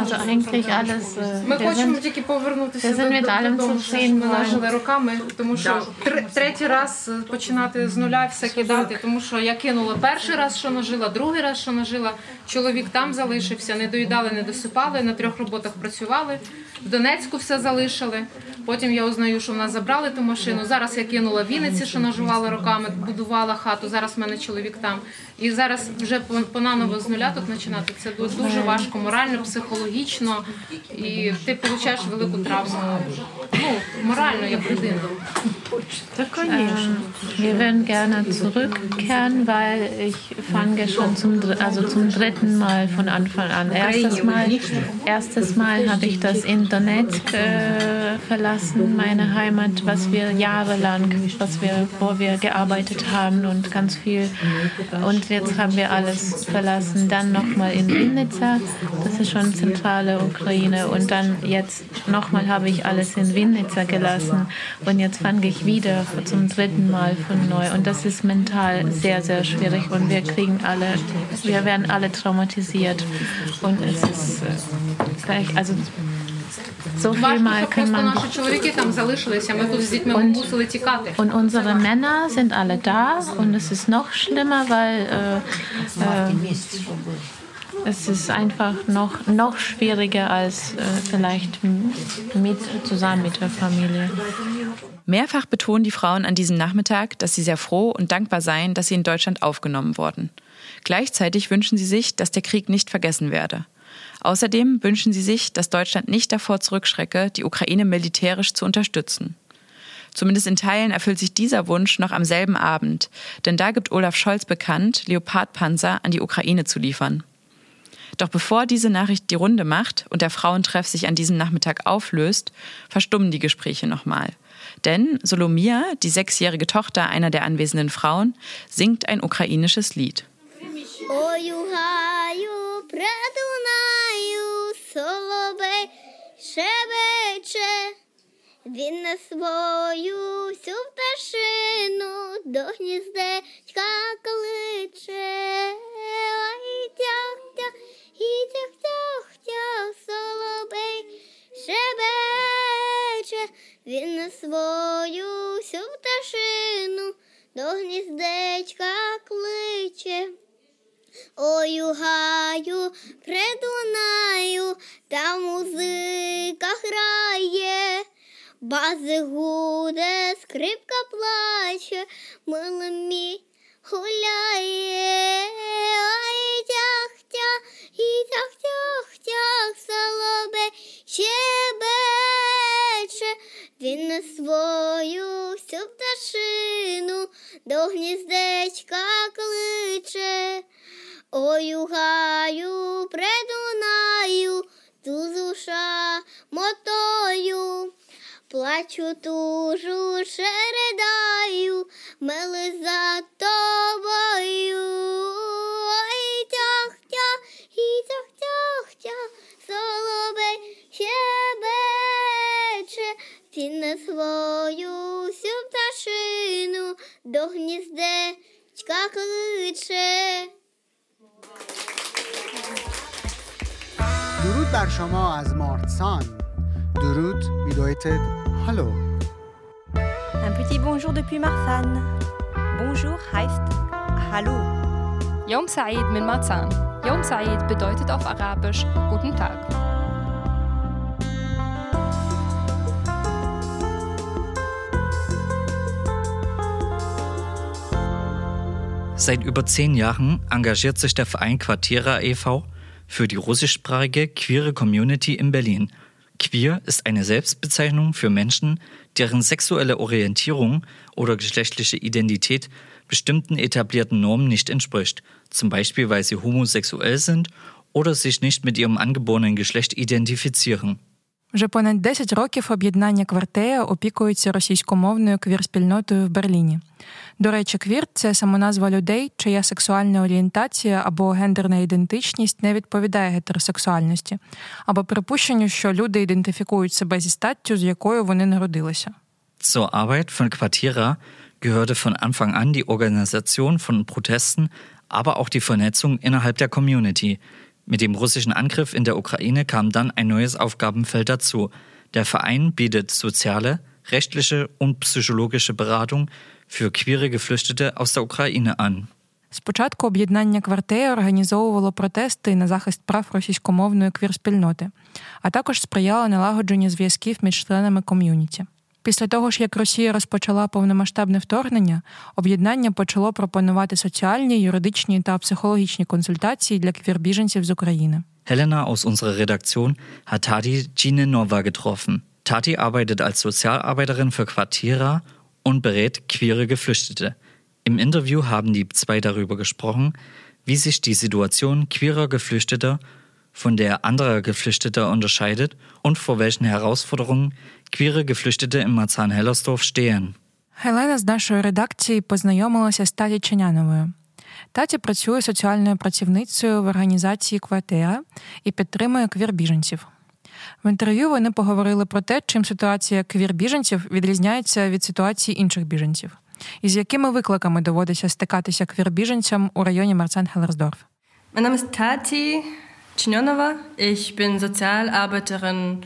Also eigentlich alles. Äh, Ми wir хочемо sind, тільки повернутися wir sind mit allem додому, що zufrieden, ми нажили weil роками, тому що тр- третій раз е, починати з нуля все кидати, тому що я кинула перший раз, що нажила, другий раз, що нажила. Чоловік там залишився, не доїдали, не досипали, на трьох роботах працювали. В Донецьку все залишили. Потім я узнаю, Що в нас забрали ту машину. Зараз я кинула Вінниці, що наживала роками, будувала хату. Зараз в мене чоловік там. І зараз вже понаново з нуля тут починати. Це дуже важко, морально, психологічно. І ти отримуєш велику травму. Ну, морально, як людина. Wir also zum dritten Mal von Anfang an. Erstes Mal, erstes Mal habe ich das in Donetsk äh, verlassen, meine Heimat, was wir jahrelang, was wir, wo wir gearbeitet haben und ganz viel. Und jetzt haben wir alles verlassen. Dann nochmal in Vinnytsia, das ist schon zentrale Ukraine. Und dann jetzt nochmal habe ich alles in Vinnytsia gelassen. Und jetzt fange ich wieder zum dritten Mal von neu. Und das ist mental sehr, sehr schwierig. Und wir kriegen alle, wir werden alle traumatisiert. Und es ist äh, gleich, also so viel mal kann man. Und, und unsere Männer sind alle da und es ist noch schlimmer, weil äh, äh, es ist einfach noch, noch schwieriger als äh, vielleicht mit, zusammen mit der Familie. Mehrfach betonen die Frauen an diesem Nachmittag, dass sie sehr froh und dankbar seien, dass sie in Deutschland aufgenommen wurden. Gleichzeitig wünschen sie sich, dass der Krieg nicht vergessen werde. Außerdem wünschen sie sich, dass Deutschland nicht davor zurückschrecke, die Ukraine militärisch zu unterstützen. Zumindest in Teilen erfüllt sich dieser Wunsch noch am selben Abend, denn da gibt Olaf Scholz bekannt, Leopardpanzer an die Ukraine zu liefern. Doch bevor diese Nachricht die Runde macht und der Frauentreff sich an diesem Nachmittag auflöst, verstummen die Gespräche nochmal. Denn Solomia, die sechsjährige Tochter einer der anwesenden Frauen, singt ein ukrainisches Lied. Ою гаю, предунаю, соловей шебече, він на свою всю пташину до гніздечка кличе. Ой, тях-тях, і тях-тях-тях, соловей шебече, він на свою всю пташину до гніздечка кличе. У гаю, придунаю, та музика грає, бази гуде, скрипка плаче, милий мій гуляє. Ой, тях-тях, і тях-тях-тях, соловей щебече, він на свою всю пташину до гніздечка кличе. Ой, гаю, предунаю, ту зуша мотою, плачу тужу, шередаю, мили за тобою. Ой, тях-тях, і тях-тях-тях, соловей щебече, ти на свою всю пташину до гніздечка кличе. درود بر شما از مارتسان درود bedeutet Hallo. Un petit bonjour depuis Marsan. Bonjour heißt Hallo. Yom Said min Marzahn. Yom Said bedeutet auf Arabisch Guten Tag. Seit über zehn Jahren engagiert sich der Verein Quartiera e.V. für die russischsprachige queere Community in Berlin. Queer ist eine Selbstbezeichnung für Menschen, deren sexuelle Orientierung oder geschlechtliche Identität bestimmten etablierten Normen nicht entspricht, zum Beispiel weil sie homosexuell sind oder sich nicht mit ihrem angeborenen Geschlecht identifizieren. Вже понад 10 років об'єднання Квартея опікується російськомовною квір-спільнотою в Берліні. До речі, квір це самоназва людей, чия сексуальна орієнтація або гендерна ідентичність не відповідає гетеросексуальності, або припущенню, що люди ідентифікують себе зі статтю, з якою вони народилися. Zur Arbeit von Quartiera gehörte von Anfang an die Organisation von Protesten, aber auch die Vernetzung innerhalb der Community. Mit dem russischen Angriff in der Ukraine kam dann ein neues Aufgabenfeld dazu. Der Verein bietet soziale, rechtliche und psychologische Beratung für queere Geflüchtete aus der Ukraine an. Спочатку об'єднання Квартея організовувало протести на захист прав російськомовної квір-спільноти, а також сприяло налагодженню зв'язків між членами ком'юніті. Після того ж, як Росія розпочала повномасштабне вторгнення, об'єднання почало пропонувати соціальні, юридичні та психологічні консультації для квір-біженців з України. Helena aus unserer Redaktion hat Tati Ginenova getroffen. Tati arbeitet als Sozialarbeiterin für Quartiera und berät queere Geflüchtete. Im Interview haben die zwei darüber gesprochen, wie sich die Situation queerer Geflüchteter von der anderer Geflüchteter unterscheidet und vor welchen Herausforderungen queere Geflüchtete in Marzahn-Hellersdorf stehen. Гелена з нашої редакції познайомилася з Таті Чиняновою. Таті працює соціальною працівницею в організації Квартеа і підтримує квір-біженців. В інтерв'ю вони поговорили про те, чим ситуація квір-біженців відрізняється від ситуації інших біженців, і з якими викликами доводиться стикатися квір-біженцям у районі Марцан-Хелерсдорф. Mein Name ist Tati Chinonova. Ich bin Sozialarbeiterin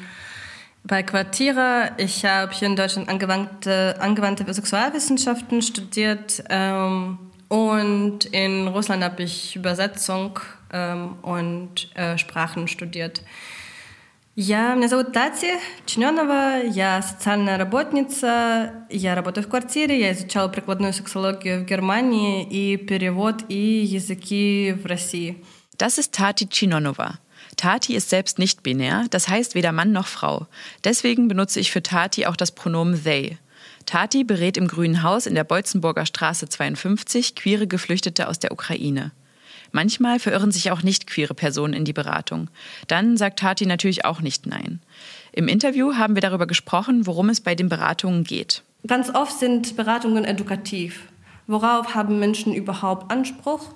bei Quartiere. Ich habe hier in Deutschland angewandte, angewandte Sexualwissenschaften studiert ähm, und in Russland habe ich Übersetzung ähm, und äh, Sprachen studiert. Я, меня зовут Тати Чененова, я социальная работница, я работаю в квартире, я изучала прикладную сексологию в Германии и перевод и языки в России. Das ist Tati Chinonova. Tati ist selbst nicht binär, das heißt weder Mann noch Frau. Deswegen benutze ich für Tati auch das Pronomen they. Tati berät im Grünen Haus in der Beutzenburger Straße 52 queere Geflüchtete aus der Ukraine. Manchmal verirren sich auch nicht queere Personen in die Beratung. Dann sagt Tati natürlich auch nicht Nein. Im Interview haben wir darüber gesprochen, worum es bei den Beratungen geht. Ganz oft sind Beratungen edukativ. Worauf haben Menschen überhaupt Anspruch?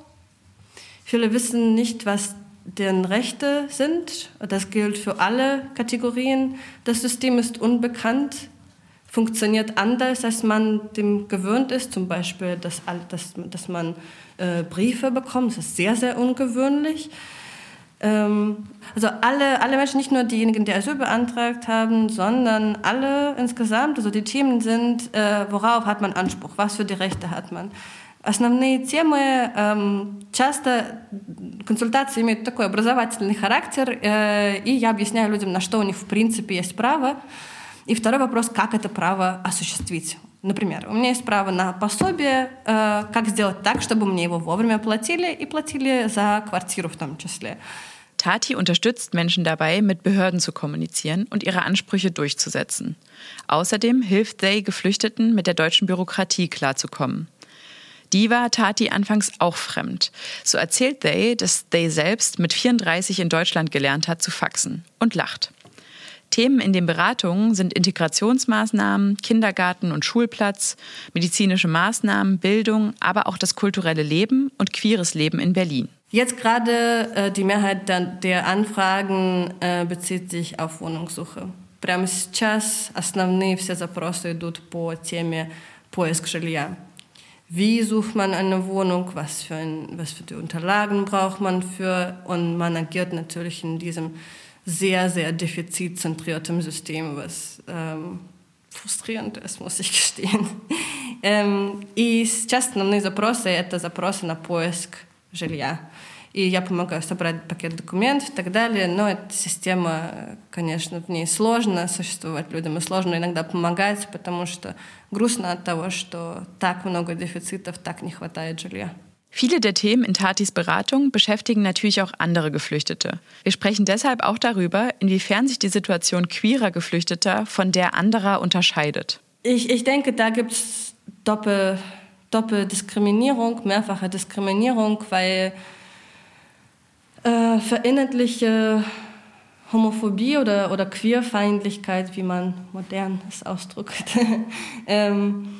Viele wissen nicht, was deren Rechte sind. Das gilt für alle Kategorien. Das System ist unbekannt, funktioniert anders, als man dem gewöhnt ist. Zum Beispiel, dass, dass, dass man äh, Briefe bekommt. Das ist sehr, sehr ungewöhnlich. Ähm, also alle, alle Menschen, nicht nur diejenigen, die Asyl beantragt haben, sondern alle insgesamt. Also die Themen sind, äh, worauf hat man Anspruch, was für die Rechte hat man. Основные темы эм, часто консультации имеют такой образовательный характер, э, и я объясняю людям, на что у них в принципе есть право. И второй вопрос, как это право осуществить. Например, у меня есть право на пособие, э, как сделать так, чтобы мне его вовремя платили и платили за квартиру в том числе. Tati unterstützt Menschen dabei, mit Behörden zu kommunizieren und ihre Ansprüche durchzusetzen. Außerdem hilft They Geflüchteten, mit der deutschen Bürokratie klarzukommen. Die war Tati anfangs auch fremd. So erzählt They, dass They selbst mit 34 in Deutschland gelernt hat zu faxen und lacht. Themen in den Beratungen sind Integrationsmaßnahmen, Kindergarten und Schulplatz, medizinische Maßnahmen, Bildung, aber auch das kulturelle Leben und queeres Leben in Berlin. Jetzt gerade äh, die Mehrheit der, der Anfragen äh, bezieht sich auf Wohnungssuche. Прямо сейчас основные все запросы идут по теме поиск жилья. Wie sucht man eine Wohnung? Was für, ein, was für die Unterlagen braucht man für? Und man agiert natürlich in diesem sehr, sehr defizitzentriertem System, was ähm, frustrierend ist, muss ich gestehen. Ähm, и сейчас основные запросы – это запросы на поиск жилья. И я помогаю собрать пакет документов и так далее. Но эта система, конечно, в ней сложно существовать людям, и сложно иногда помогать, потому что грустно от того, что так много дефицитов, так не хватает жилья. Viele der Themen in Tatis Beratung beschäftigen natürlich auch andere Geflüchtete. Wir sprechen deshalb auch darüber, inwiefern sich die Situation queerer Geflüchteter von der anderer unterscheidet. Ich, ich denke, da gibt es Doppel, Doppeldiskriminierung, mehrfache Diskriminierung, weil äh, verinnerliche Homophobie oder, oder Queerfeindlichkeit, wie man modern es ausdrückt, ähm,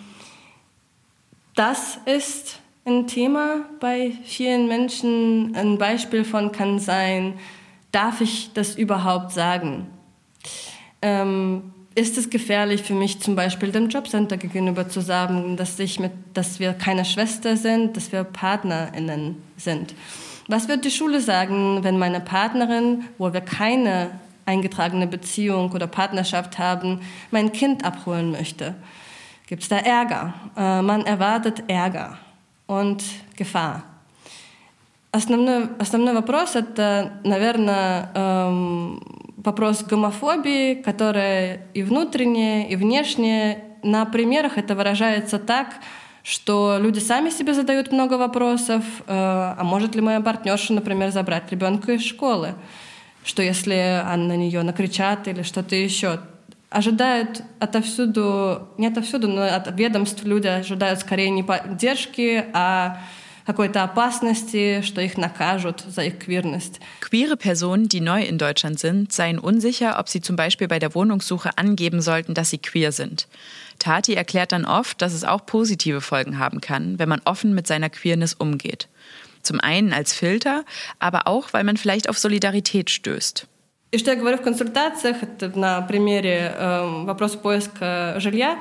das ist ein Thema bei vielen Menschen. Ein Beispiel von kann sein, darf ich das überhaupt sagen? Ähm, ist es gefährlich für mich zum Beispiel dem Jobcenter gegenüber zu sagen, dass, ich mit, dass wir keine Schwester sind, dass wir PartnerInnen sind? Was wird die Schule sagen, wenn meine Partnerin, wo wir keine eingetragene Beziehung oder Partnerschaft haben, mein Kind abholen möchte? Gibt es da Ärger? Äh, man erwartet Ärger und Gefahr. Основной, основной вопрос – это, наверное, эм, вопрос гомофобии, которая и внутренняя, и внешняя. На примерах это выражается так, что люди сами себе задают много вопросов, э, а может ли моя партнерша, например, забрать ребенка из школы, что если на нее накричат или что-то еще. Ожидают отовсюду, не отовсюду, но от ведомств люди ожидают скорее не поддержки, а какой-то опасности, что их накажут за их queerность. Queere Personen, die neu in Deutschland sind, seien unsicher, ob sie zum Beispiel bei der Wohnungssuche angeben sollten, dass sie queer sind. Tati erklärt dann oft, dass es auch positive Folgen haben kann, wenn man offen mit seiner Queerness umgeht. Zum einen als Filter, aber auch, weil man vielleicht auf Solidarität stößt. И что я говорю в консультациях, это на примере э, вопроса поиска жилья,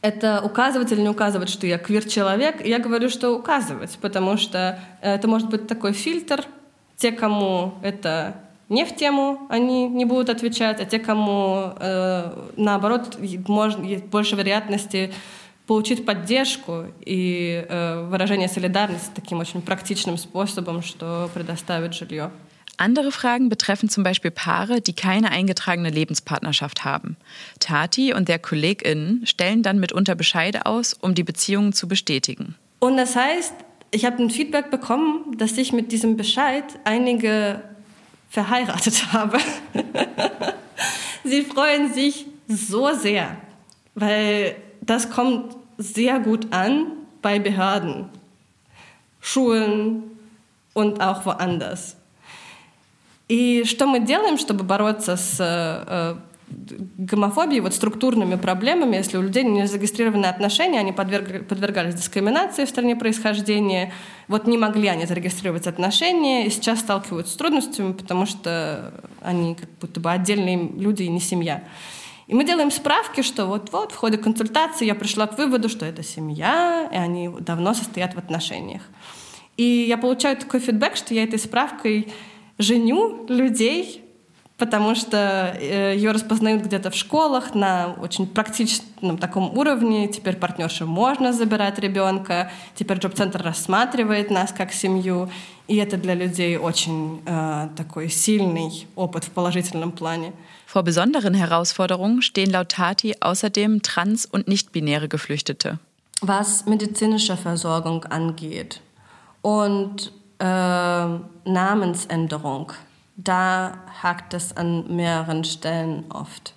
это указывать или не указывать, что я квир-человек. Я говорю, что указывать, потому что это может быть такой фильтр. Те, кому это не в тему, они не будут отвечать, а те, кому э, наоборот можно, есть больше вероятности получить поддержку и э, выражение солидарности таким очень практичным способом, что предоставит жилье. Andere Fragen betreffen zum Beispiel Paare, die keine eingetragene Lebenspartnerschaft haben. Tati und der KollegInnen stellen dann mitunter Bescheide aus, um die Beziehungen zu bestätigen. Und das heißt, ich habe ein Feedback bekommen, dass ich mit diesem Bescheid einige verheiratet habe. Sie freuen sich so sehr, weil das kommt sehr gut an bei Behörden, Schulen und auch woanders. И что мы делаем, чтобы бороться с э, гомофобией, вот структурными проблемами, если у людей не зарегистрированы отношения, они подвергались дискриминации в стране происхождения, вот не могли они зарегистрировать отношения, и сейчас сталкиваются с трудностями, потому что они как будто бы отдельные люди и не семья. И мы делаем справки, что вот-вот в ходе консультации я пришла к выводу, что это семья, и они давно состоят в отношениях. И я получаю такой фидбэк, что я этой справкой женю людей, потому что э, ее распознают где-то в школах на очень практичном таком уровне. Теперь партнерши можно забирать ребенка, теперь джоб-центр рассматривает нас как семью, и это для людей очень äh, такой сильный опыт в положительном плане. Vor besonderen Herausforderungen stehen laut Tati außerdem trans- und nicht-binäre Geflüchtete. Was medizinische Versorgung angeht und äh, Namensänderung, da hakt es an mehreren Stellen oft.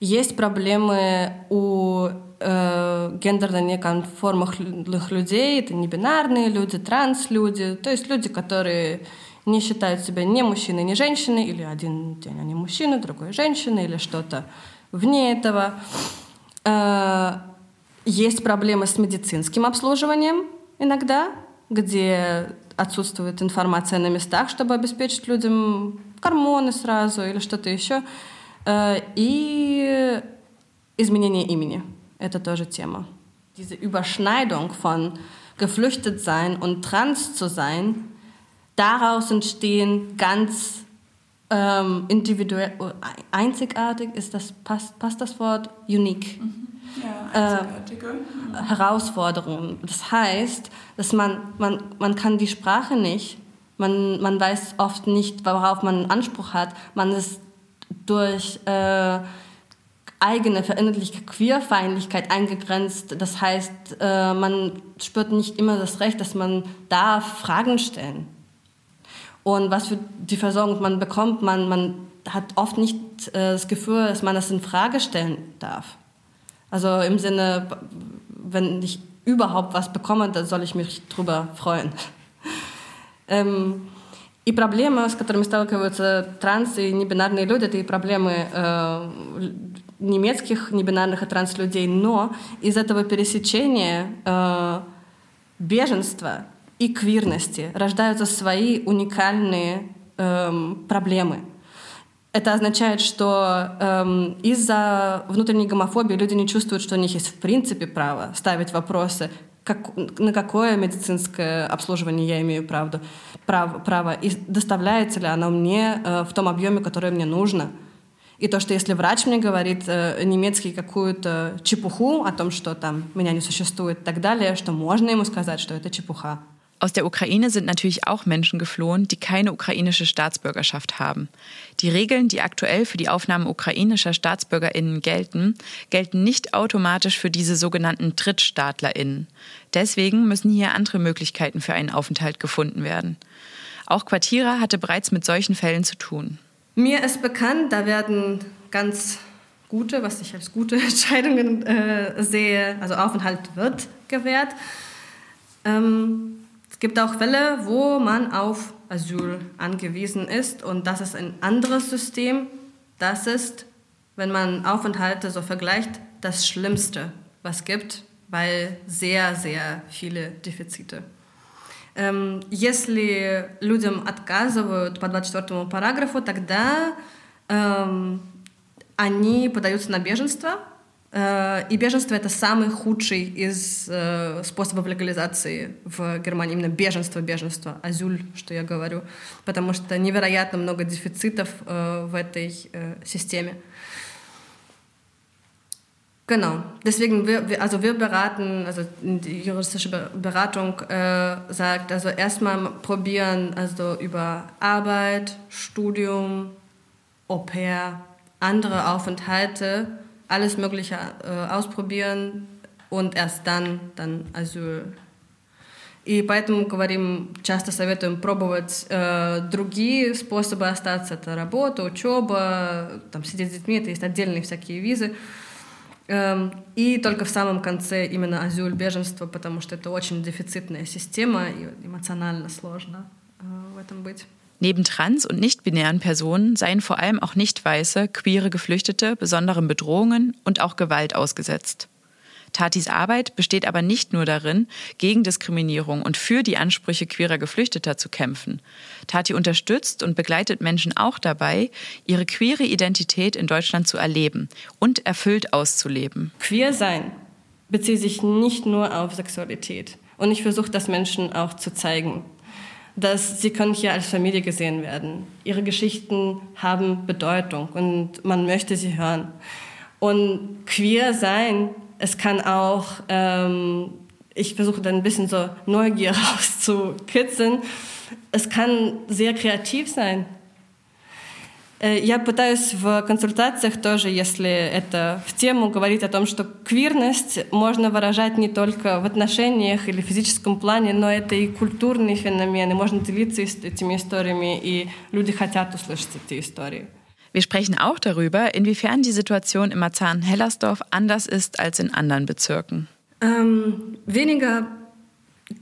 Есть проблемы у э, гендерно неконформных людей, это не бинарные люди, транслюди, то есть люди, которые не считают себя ни мужчиной, ни женщиной, или один день они мужчины, другой женщина, или что-то вне этого. Э, есть проблемы с медицинским обслуживанием иногда, где отсутствует информация на местах, чтобы обеспечить людям гормоны сразу или что-то еще. Э, и изменение имени. Это тоже тема. Diese Überschneidung von geflüchtet sein und trans zu sein, daraus entstehen ganz ähm, individuell, einzigartig ist das, passt, passt das Wort? Unique. Mhm. Ja, äh, Herausforderungen. Das heißt, dass man, man, man kann die Sprache nicht, man, man weiß oft nicht, worauf man Anspruch hat. Man ist durch äh, eigene verinnerlichte Queerfeindlichkeit eingegrenzt. Das heißt, äh, man spürt nicht immer das Recht, dass man darf Fragen stellen. Und was für die Versorgung man bekommt, man, man hat oft nicht äh, das Gefühl, dass man das in Frage stellen darf. Also im Sinne, wenn ich überhaupt was bekomme, dann soll ich mich drüber freuen. И проблема, с которыми сталкиваются транс и небинарные люди, это и проблемы э, немецких небинарных и транс-людей, но из этого пересечения э, беженства и квирности рождаются свои уникальные э, проблемы. Это означает, что эм, из-за внутренней гомофобии люди не чувствуют, что у них есть в принципе право ставить вопросы, как, на какое медицинское обслуживание я имею правду, прав, право, и доставляется ли оно мне э, в том объеме, который мне нужно. И то, что если врач мне говорит э, немецкий какую-то чепуху о том, что там меня не существует и так далее, что можно ему сказать, что это чепуха. Aus der Ukraine sind natürlich auch Menschen geflohen, die keine ukrainische Staatsbürgerschaft haben. Die Regeln, die aktuell für die Aufnahme ukrainischer Staatsbürgerinnen gelten, gelten nicht automatisch für diese sogenannten Drittstaatlerinnen. Deswegen müssen hier andere Möglichkeiten für einen Aufenthalt gefunden werden. Auch Quartira hatte bereits mit solchen Fällen zu tun. Mir ist bekannt, da werden ganz gute, was ich als gute Entscheidungen äh, sehe, also Aufenthalt wird gewährt. Ähm, es gibt auch Fälle, wo man auf Asyl angewiesen ist und das ist ein anderes System. Das ist, wenn man Aufenthalte so vergleicht, das Schlimmste, was gibt, weil sehr, sehr viele Defizite. Если людям отказывают по 24 параграфу, тогда эм, они подаются на беженство, Э, И беженство это самый худший из э, способов легализации в Германии. Именно беженство, беженство, азюль, что я говорю. Потому что невероятно много дефицитов э, в этой э, системе. Genau. Deswegen, wir, wir, also wir beraten, also die juristische Be- Beratung äh, sagt, also erstmal probieren, also über Arbeit, Studium, Au pair, andere Aufenthalte, alles Mögliche äh, ausprobieren und erst dann, dann Asyl. И поэтому говорим, часто советуем пробовать э, другие способы остаться. Это работа, учеба, там, сидеть с детьми, это есть отдельные всякие визы. Эм, И только в самом конце именно азюль, беженство, потому что это очень дефицитная система и эмоционально сложно э, в этом быть. Neben trans- und nicht-binären Personen seien vor allem auch nicht-weiße, queere Geflüchtete besonderen Bedrohungen und auch Gewalt ausgesetzt. Tatis Arbeit besteht aber nicht nur darin, gegen Diskriminierung und für die Ansprüche queerer Geflüchteter zu kämpfen. Tati unterstützt und begleitet Menschen auch dabei, ihre queere Identität in Deutschland zu erleben und erfüllt auszuleben. Queer sein bezieht sich nicht nur auf Sexualität. Und ich versuche das Menschen auch zu zeigen, dass sie können hier als Familie gesehen werden. Ihre Geschichten haben Bedeutung und man möchte sie hören. Und queer sein, es kann auch, ähm, ich versuche dann ein bisschen so Neugier rauszukitzeln, es kann sehr kreativ sein. Э, Я пытаюсь в консультациях тоже, если это в тему, говорить о том, что квирность можно выражать не только в отношениях или физическом плане, но это и культурный феномен, и можно делиться ис- этими историями, и люди хотят услышать эти истории. Wir sprechen auch darüber, inwiefern die Situation im Marzahn-Hellersdorf anders ist als in anderen Bezirken. Ähm, weniger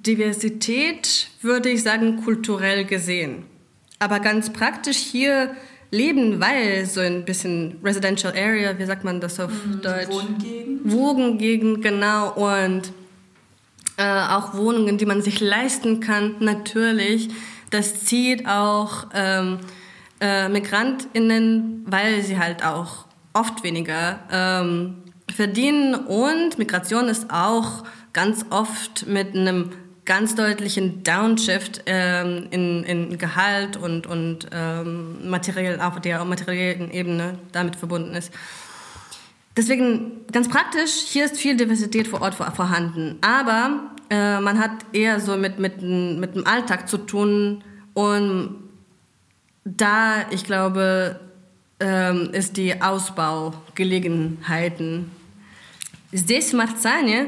Diversität, würde ich sagen, kulturell gesehen. Aber ganz praktisch hier leben, weil so ein bisschen Residential Area, wie sagt man das auf Deutsch? Wohngegend. Wohngegend, genau. Und äh, auch Wohnungen, die man sich leisten kann, natürlich. Das zieht auch ähm, äh, MigrantInnen, weil sie halt auch oft weniger ähm, verdienen. Und Migration ist auch ganz oft mit einem ganz deutlichen Downshift ähm, in, in Gehalt und, und ähm, materiell, auf der materiellen Ebene damit verbunden ist. Deswegen ganz praktisch, hier ist viel Diversität vor Ort vor- vorhanden. Aber äh, man hat eher so mit, mit, mit dem Alltag zu tun. Und da, ich glaube, ähm, ist die Ausbaugelegenheiten. Здесь, в Марцане, э,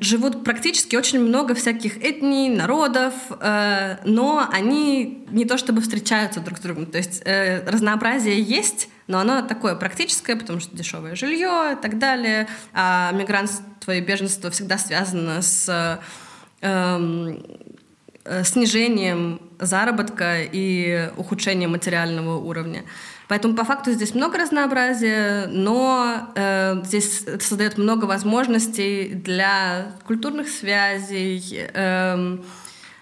живут практически очень много всяких этний, народов, э, но они не то чтобы встречаются друг с другом. То есть э, разнообразие есть, но оно такое практическое, потому что дешевое жилье и так далее. А мигрантство и беженство всегда связано с эм, э, снижением заработка и ухудшением материального уровня. Поэтому по факту здесь много разнообразия, но э, здесь это создает много возможностей для культурных связей, эм,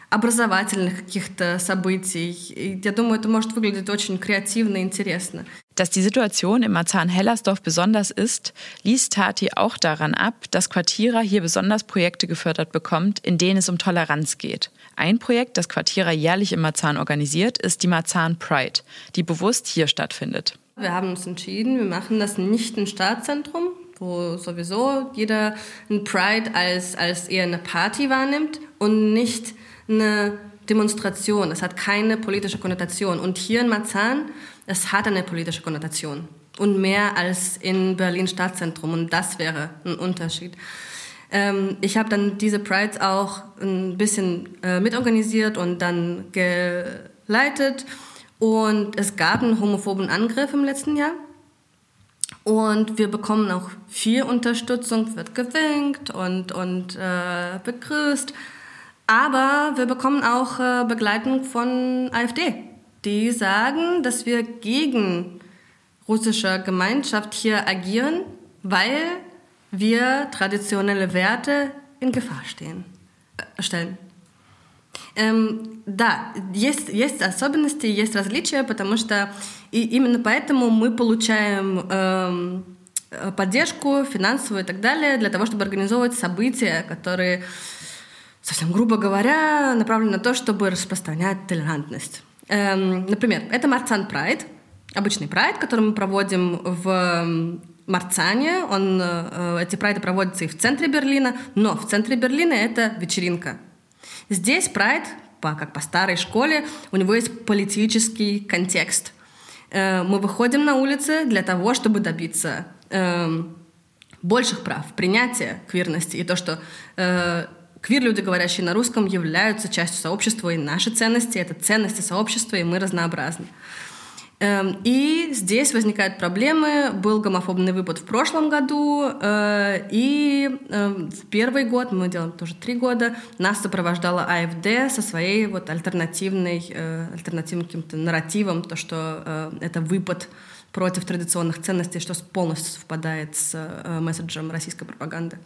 образовательных каких-то событий. И я думаю, это может выглядеть очень креативно и интересно. Dass die Situation im Marzahn-Hellersdorf besonders ist, liest Tati auch daran ab, dass Quartierer hier besonders Projekte gefördert bekommt, in denen es um Toleranz geht. Ein Projekt, das Quartierer jährlich im Marzahn organisiert, ist die Marzahn Pride, die bewusst hier stattfindet. Wir haben uns entschieden, wir machen das nicht im Stadtzentrum, wo sowieso jeder ein Pride als, als eher eine Party wahrnimmt und nicht eine Demonstration. Es hat keine politische Konnotation. Und hier in Marzahn, es hat eine politische Konnotation. Und mehr als in Berlin Stadtzentrum. Und das wäre ein Unterschied. Ähm, ich habe dann diese Prides auch ein bisschen äh, mitorganisiert und dann geleitet. Und es gab einen homophoben Angriff im letzten Jahr. Und wir bekommen auch viel Unterstützung, wird gewinkt und, und äh, begrüßt. Aber wir bekommen auch äh, Begleitung von AfD, die sagen, dass wir gegen russische Gemeinschaft hier agieren, weil wir traditionelle Werte in Gefahr stehen, äh, stellen. Эм, да, есть, есть особенности, есть различия, потому что и именно поэтому мы получаем эм, э, поддержку финансовую и так далее для того, чтобы организовывать события, которые, совсем грубо говоря, направлены на то, чтобы распространять толерантность. Эм, например, это Марцан Прайд, обычный прайд, который мы проводим в Марцане. Он, э, эти прайды проводятся и в центре Берлина, но в центре Берлина это вечеринка. Здесь прайд, по, как по старой школе, у него есть политический контекст. Э, мы выходим на улицы для того, чтобы добиться э, больших прав, принятия квирности и то, что э, квир-люди, говорящие на русском, являются частью сообщества, и наши ценности — это ценности сообщества, и мы разнообразны. Эм, и здесь возникают проблемы. Был гомофобный выпад в прошлом году, э, и эм, в первый год, мы делаем тоже три года, нас сопровождала АФД со своей вот альтернативной, э, альтернативным каким-то нарративом, то, что э, это выпад против традиционных ценностей, что полностью совпадает с месседжем российской пропаганды.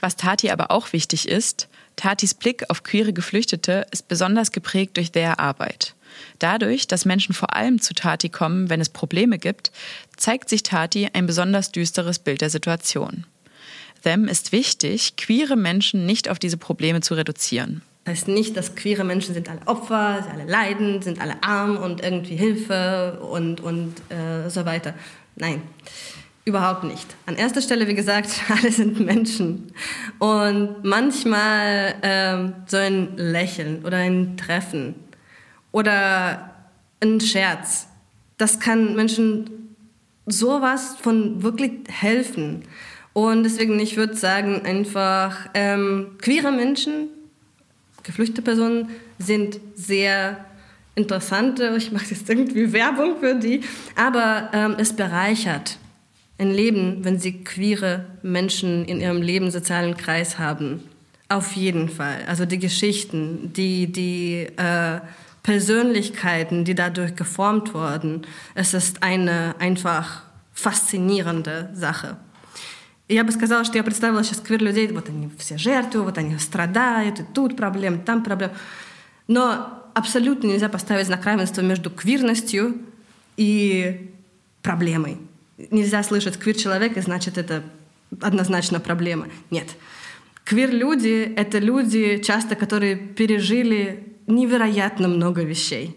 Was Tati aber auch wichtig ist, Tatis Blick auf queere Geflüchtete ist besonders geprägt durch their Arbeit. Dadurch, dass Menschen vor allem zu Tati kommen, wenn es Probleme gibt, zeigt sich Tati ein besonders düsteres Bild der Situation. Them ist wichtig, queere Menschen nicht auf diese Probleme zu reduzieren. Das heißt nicht, dass queere Menschen sind alle Opfer, sie alle leiden, sind alle arm und irgendwie Hilfe und, und äh, so weiter. Nein, überhaupt nicht. An erster Stelle, wie gesagt, alle sind Menschen. Und manchmal ähm, so ein Lächeln oder ein Treffen oder ein Scherz. Das kann Menschen sowas von wirklich helfen. Und deswegen, ich würde sagen, einfach ähm, queere Menschen, geflüchtete Personen sind sehr interessante, ich mache jetzt irgendwie Werbung für die, aber ähm, es bereichert ein Leben, wenn sie queere Menschen in ihrem Leben sozialen Kreis haben. Auf jeden Fall. Also die Geschichten, die, die äh, Persönlichkeiten, die dadurch geformt wurden. Es ist eine einfach faszinierende Sache. Я бы сказала, что я представила сейчас квир-людей, вот они все жертвы, вот они страдают, и тут проблем, там проблем. Но абсолютно нельзя поставить знак равенства между квирностью и проблемой. Нельзя слышать квир-человек, и значит, это однозначно проблема. Нет. Квир-люди — это люди, часто, которые пережили невероятно много вещей.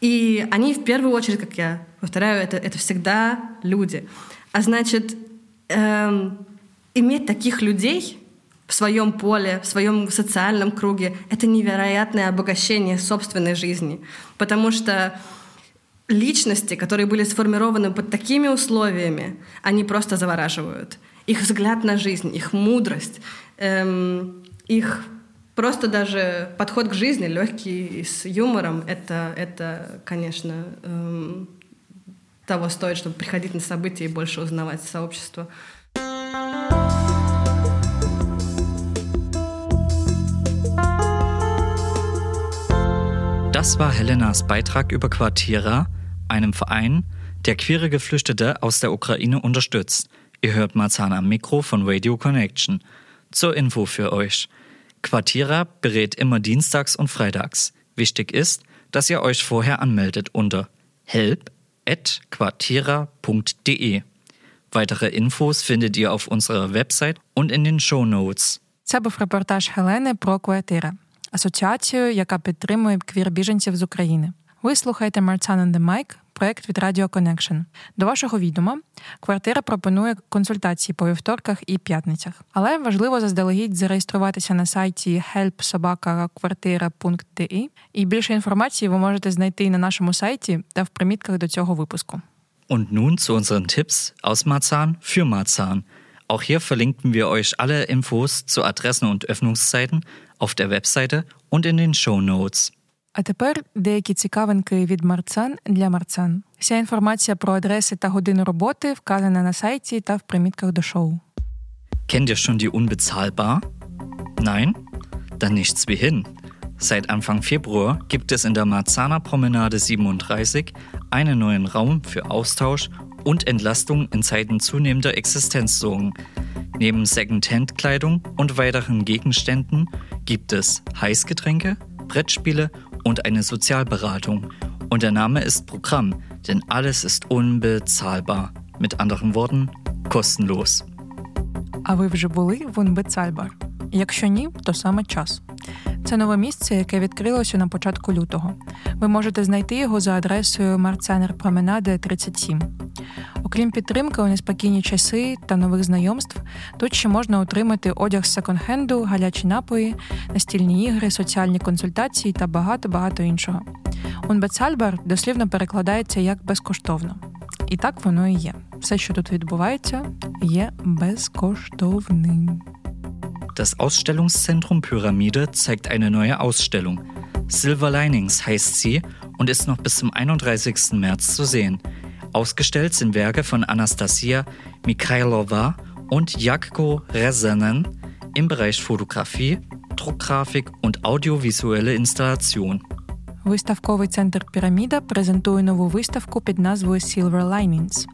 И они в первую очередь, как я повторяю, это, это всегда люди. А значит, эм, иметь таких людей в своем поле, в своем социальном круге, это невероятное обогащение собственной жизни. Потому что личности, которые были сформированы под такими условиями, они просто завораживают. Их взгляд на жизнь, их мудрость, эм, их Просто даже подход к жизни, легкий и с юмором, это, это конечно, эм, того стоит, чтобы приходить на события и больше узнавать сообщество. Das war Helenas Beitrag über Quartiera, einem Verein, der queere Geflüchtete aus der Ukraine unterstützt. Ihr hört Marzahn am Mikro von Radio Connection. Zur Info für euch. Quartierer berät immer dienstags und freitags. Wichtig ist, dass ihr euch vorher anmeldet unter help.quartierer.de. Weitere Infos findet ihr auf unserer Website und in den Show Notes. Це був репортаж Хелени про Квартира, асоціацію, яка підтримує квір-біженців з України. Ви слухаєте Martzan and the Mic, проект від Radio Connection. До вашого відома, квартира пропонує консультації по вівторках і п'ятницях. Але важливо заздалегідь зареєструватися на сайті helpsobaka.kvartira.de і більше інформації ви можете знайти на нашому сайті та в примітках до цього випуску. Und nun zu unseren Tipps aus Marzahn für Marzahn. Auch hier verlinken wir euch alle Infos zu Adressen und Öffnungszeiten auf der Webseite und in den Show Notes. А тепер деякі цікавинки від марцан для марцан. Вся інформація про адреси та години роботи вказана на сайті та в примітках до шоу. Kennt ihr schon die Unbezahlbar? Nein? Dann nichts wie hin. Seit Anfang Februar gibt es in der Marzahner Promenade 37 einen neuen Raum für Austausch und Entlastung in Zeiten zunehmender Existenzsorgen. Neben Second-Hand-Kleidung und weiteren Gegenständen gibt es Heißgetränke, Brettspiele und eine Sozialberatung. Und der Name ist Programm, denn alles ist unbezahlbar. Mit anderen Worten, kostenlos. А ви вже були в Унбецальбар? Якщо ні, то саме час. Це нове місце, яке відкрилося на початку лютого. Ви можете знайти його за адресою Марценер Променаде 37. Окрім підтримки у неспокійні часи та нових знайомств, тут ще можна отримати одяг з секонд-хенду, гарячі напої, настільні ігри, соціальні консультації та багато-багато іншого. Унбецальбар дослівно перекладається як безкоштовно. І так воно і є. Все, що тут відбувається, є безкоштовним. Das Ausstellungszentrum Pyramide zeigt eine neue Ausstellung. Silver Linings heißt sie und ist noch bis zum 31. März zu sehen. Ausgestellt sind Werke von Anastasia Mikhailova und Jakko Rezanen im Bereich Fotografie, Druckgrafik und audiovisuelle Installation. Виставковий центр Піраміда презентує нову виставку під назвою Silver Linings.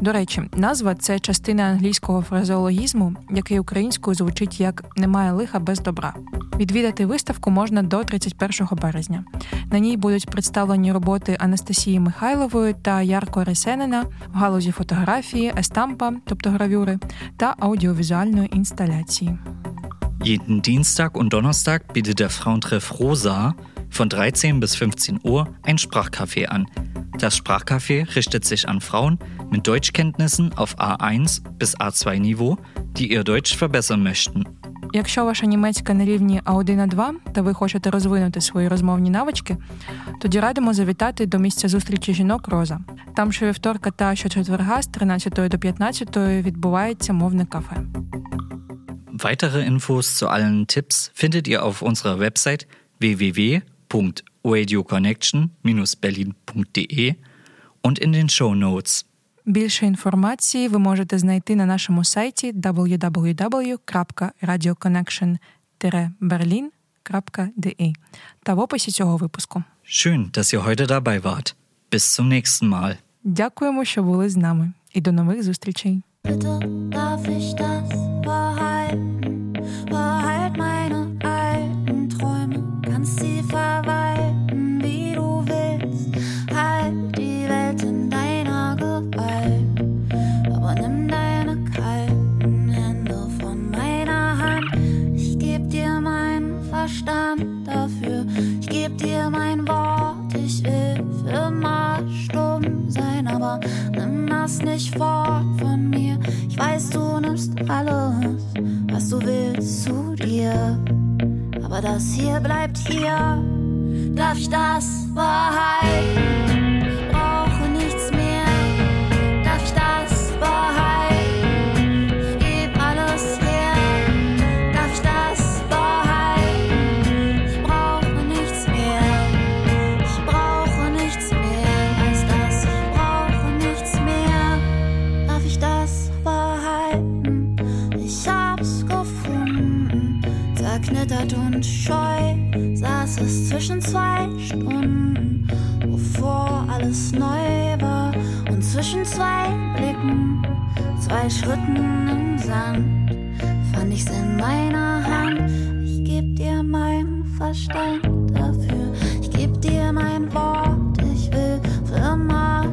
До речі, назва це частина англійського фразеологізму, який українською звучить як Немає лиха без добра. Відвідати виставку можна до 31 березня. На ній будуть представлені роботи Анастасії Михайлової та Ярко Ресенена в галузі фотографії, естампа, тобто гравюри, та аудіовізуальної інсталяції. Jeden Dienstag und Donnerstag bietet der Frauentreff Rosa von 13 bis 15 Uhr ein Sprachcafé an. Das Sprachcafé richtet sich an Frauen mit Deutschkenntnissen auf A1 bis A2-Niveau, die ihr Deutsch verbessern möchten. Якщо ваша німецька на рівні А1 А2 та ви хочете розвинути свої розмовні навички, тоді радимо завітати до місця зустрічі жінок Роза. Там щовівторка та щочетверга з 13 до 15 відбувається мовне кафе. Weitere Infos zu allen Tipps findet ihr auf unserer Website www.radioconnection-berlin.de und in den Show Notes. Більше інформації ви можете знайти на нашому сайті www.radioconnection-berlin.de та в описі цього випуску. Schön, dass ihr heute dabei wart. Bis zum nächsten Mal. Дякуємо, що були з нами, і до нових зустрічей. Bitte Darf ich das behalten? Behalt dir mein Wort, ich will für immer stumm sein, aber nimm das nicht fort von mir. Ich weiß, du nimmst alles, was du willst, zu dir. Aber das hier bleibt hier. Darf ich das behalten? Ich brauche nichts mehr. Darf ich das behalten? Zerknittert und scheu saß es zwischen zwei Stunden, wovor alles neu war. Und zwischen zwei Blicken, zwei Schritten im Sand, fand ich's in meiner Hand. Ich geb dir meinen Verstand dafür, ich geb dir mein Wort, ich will für immer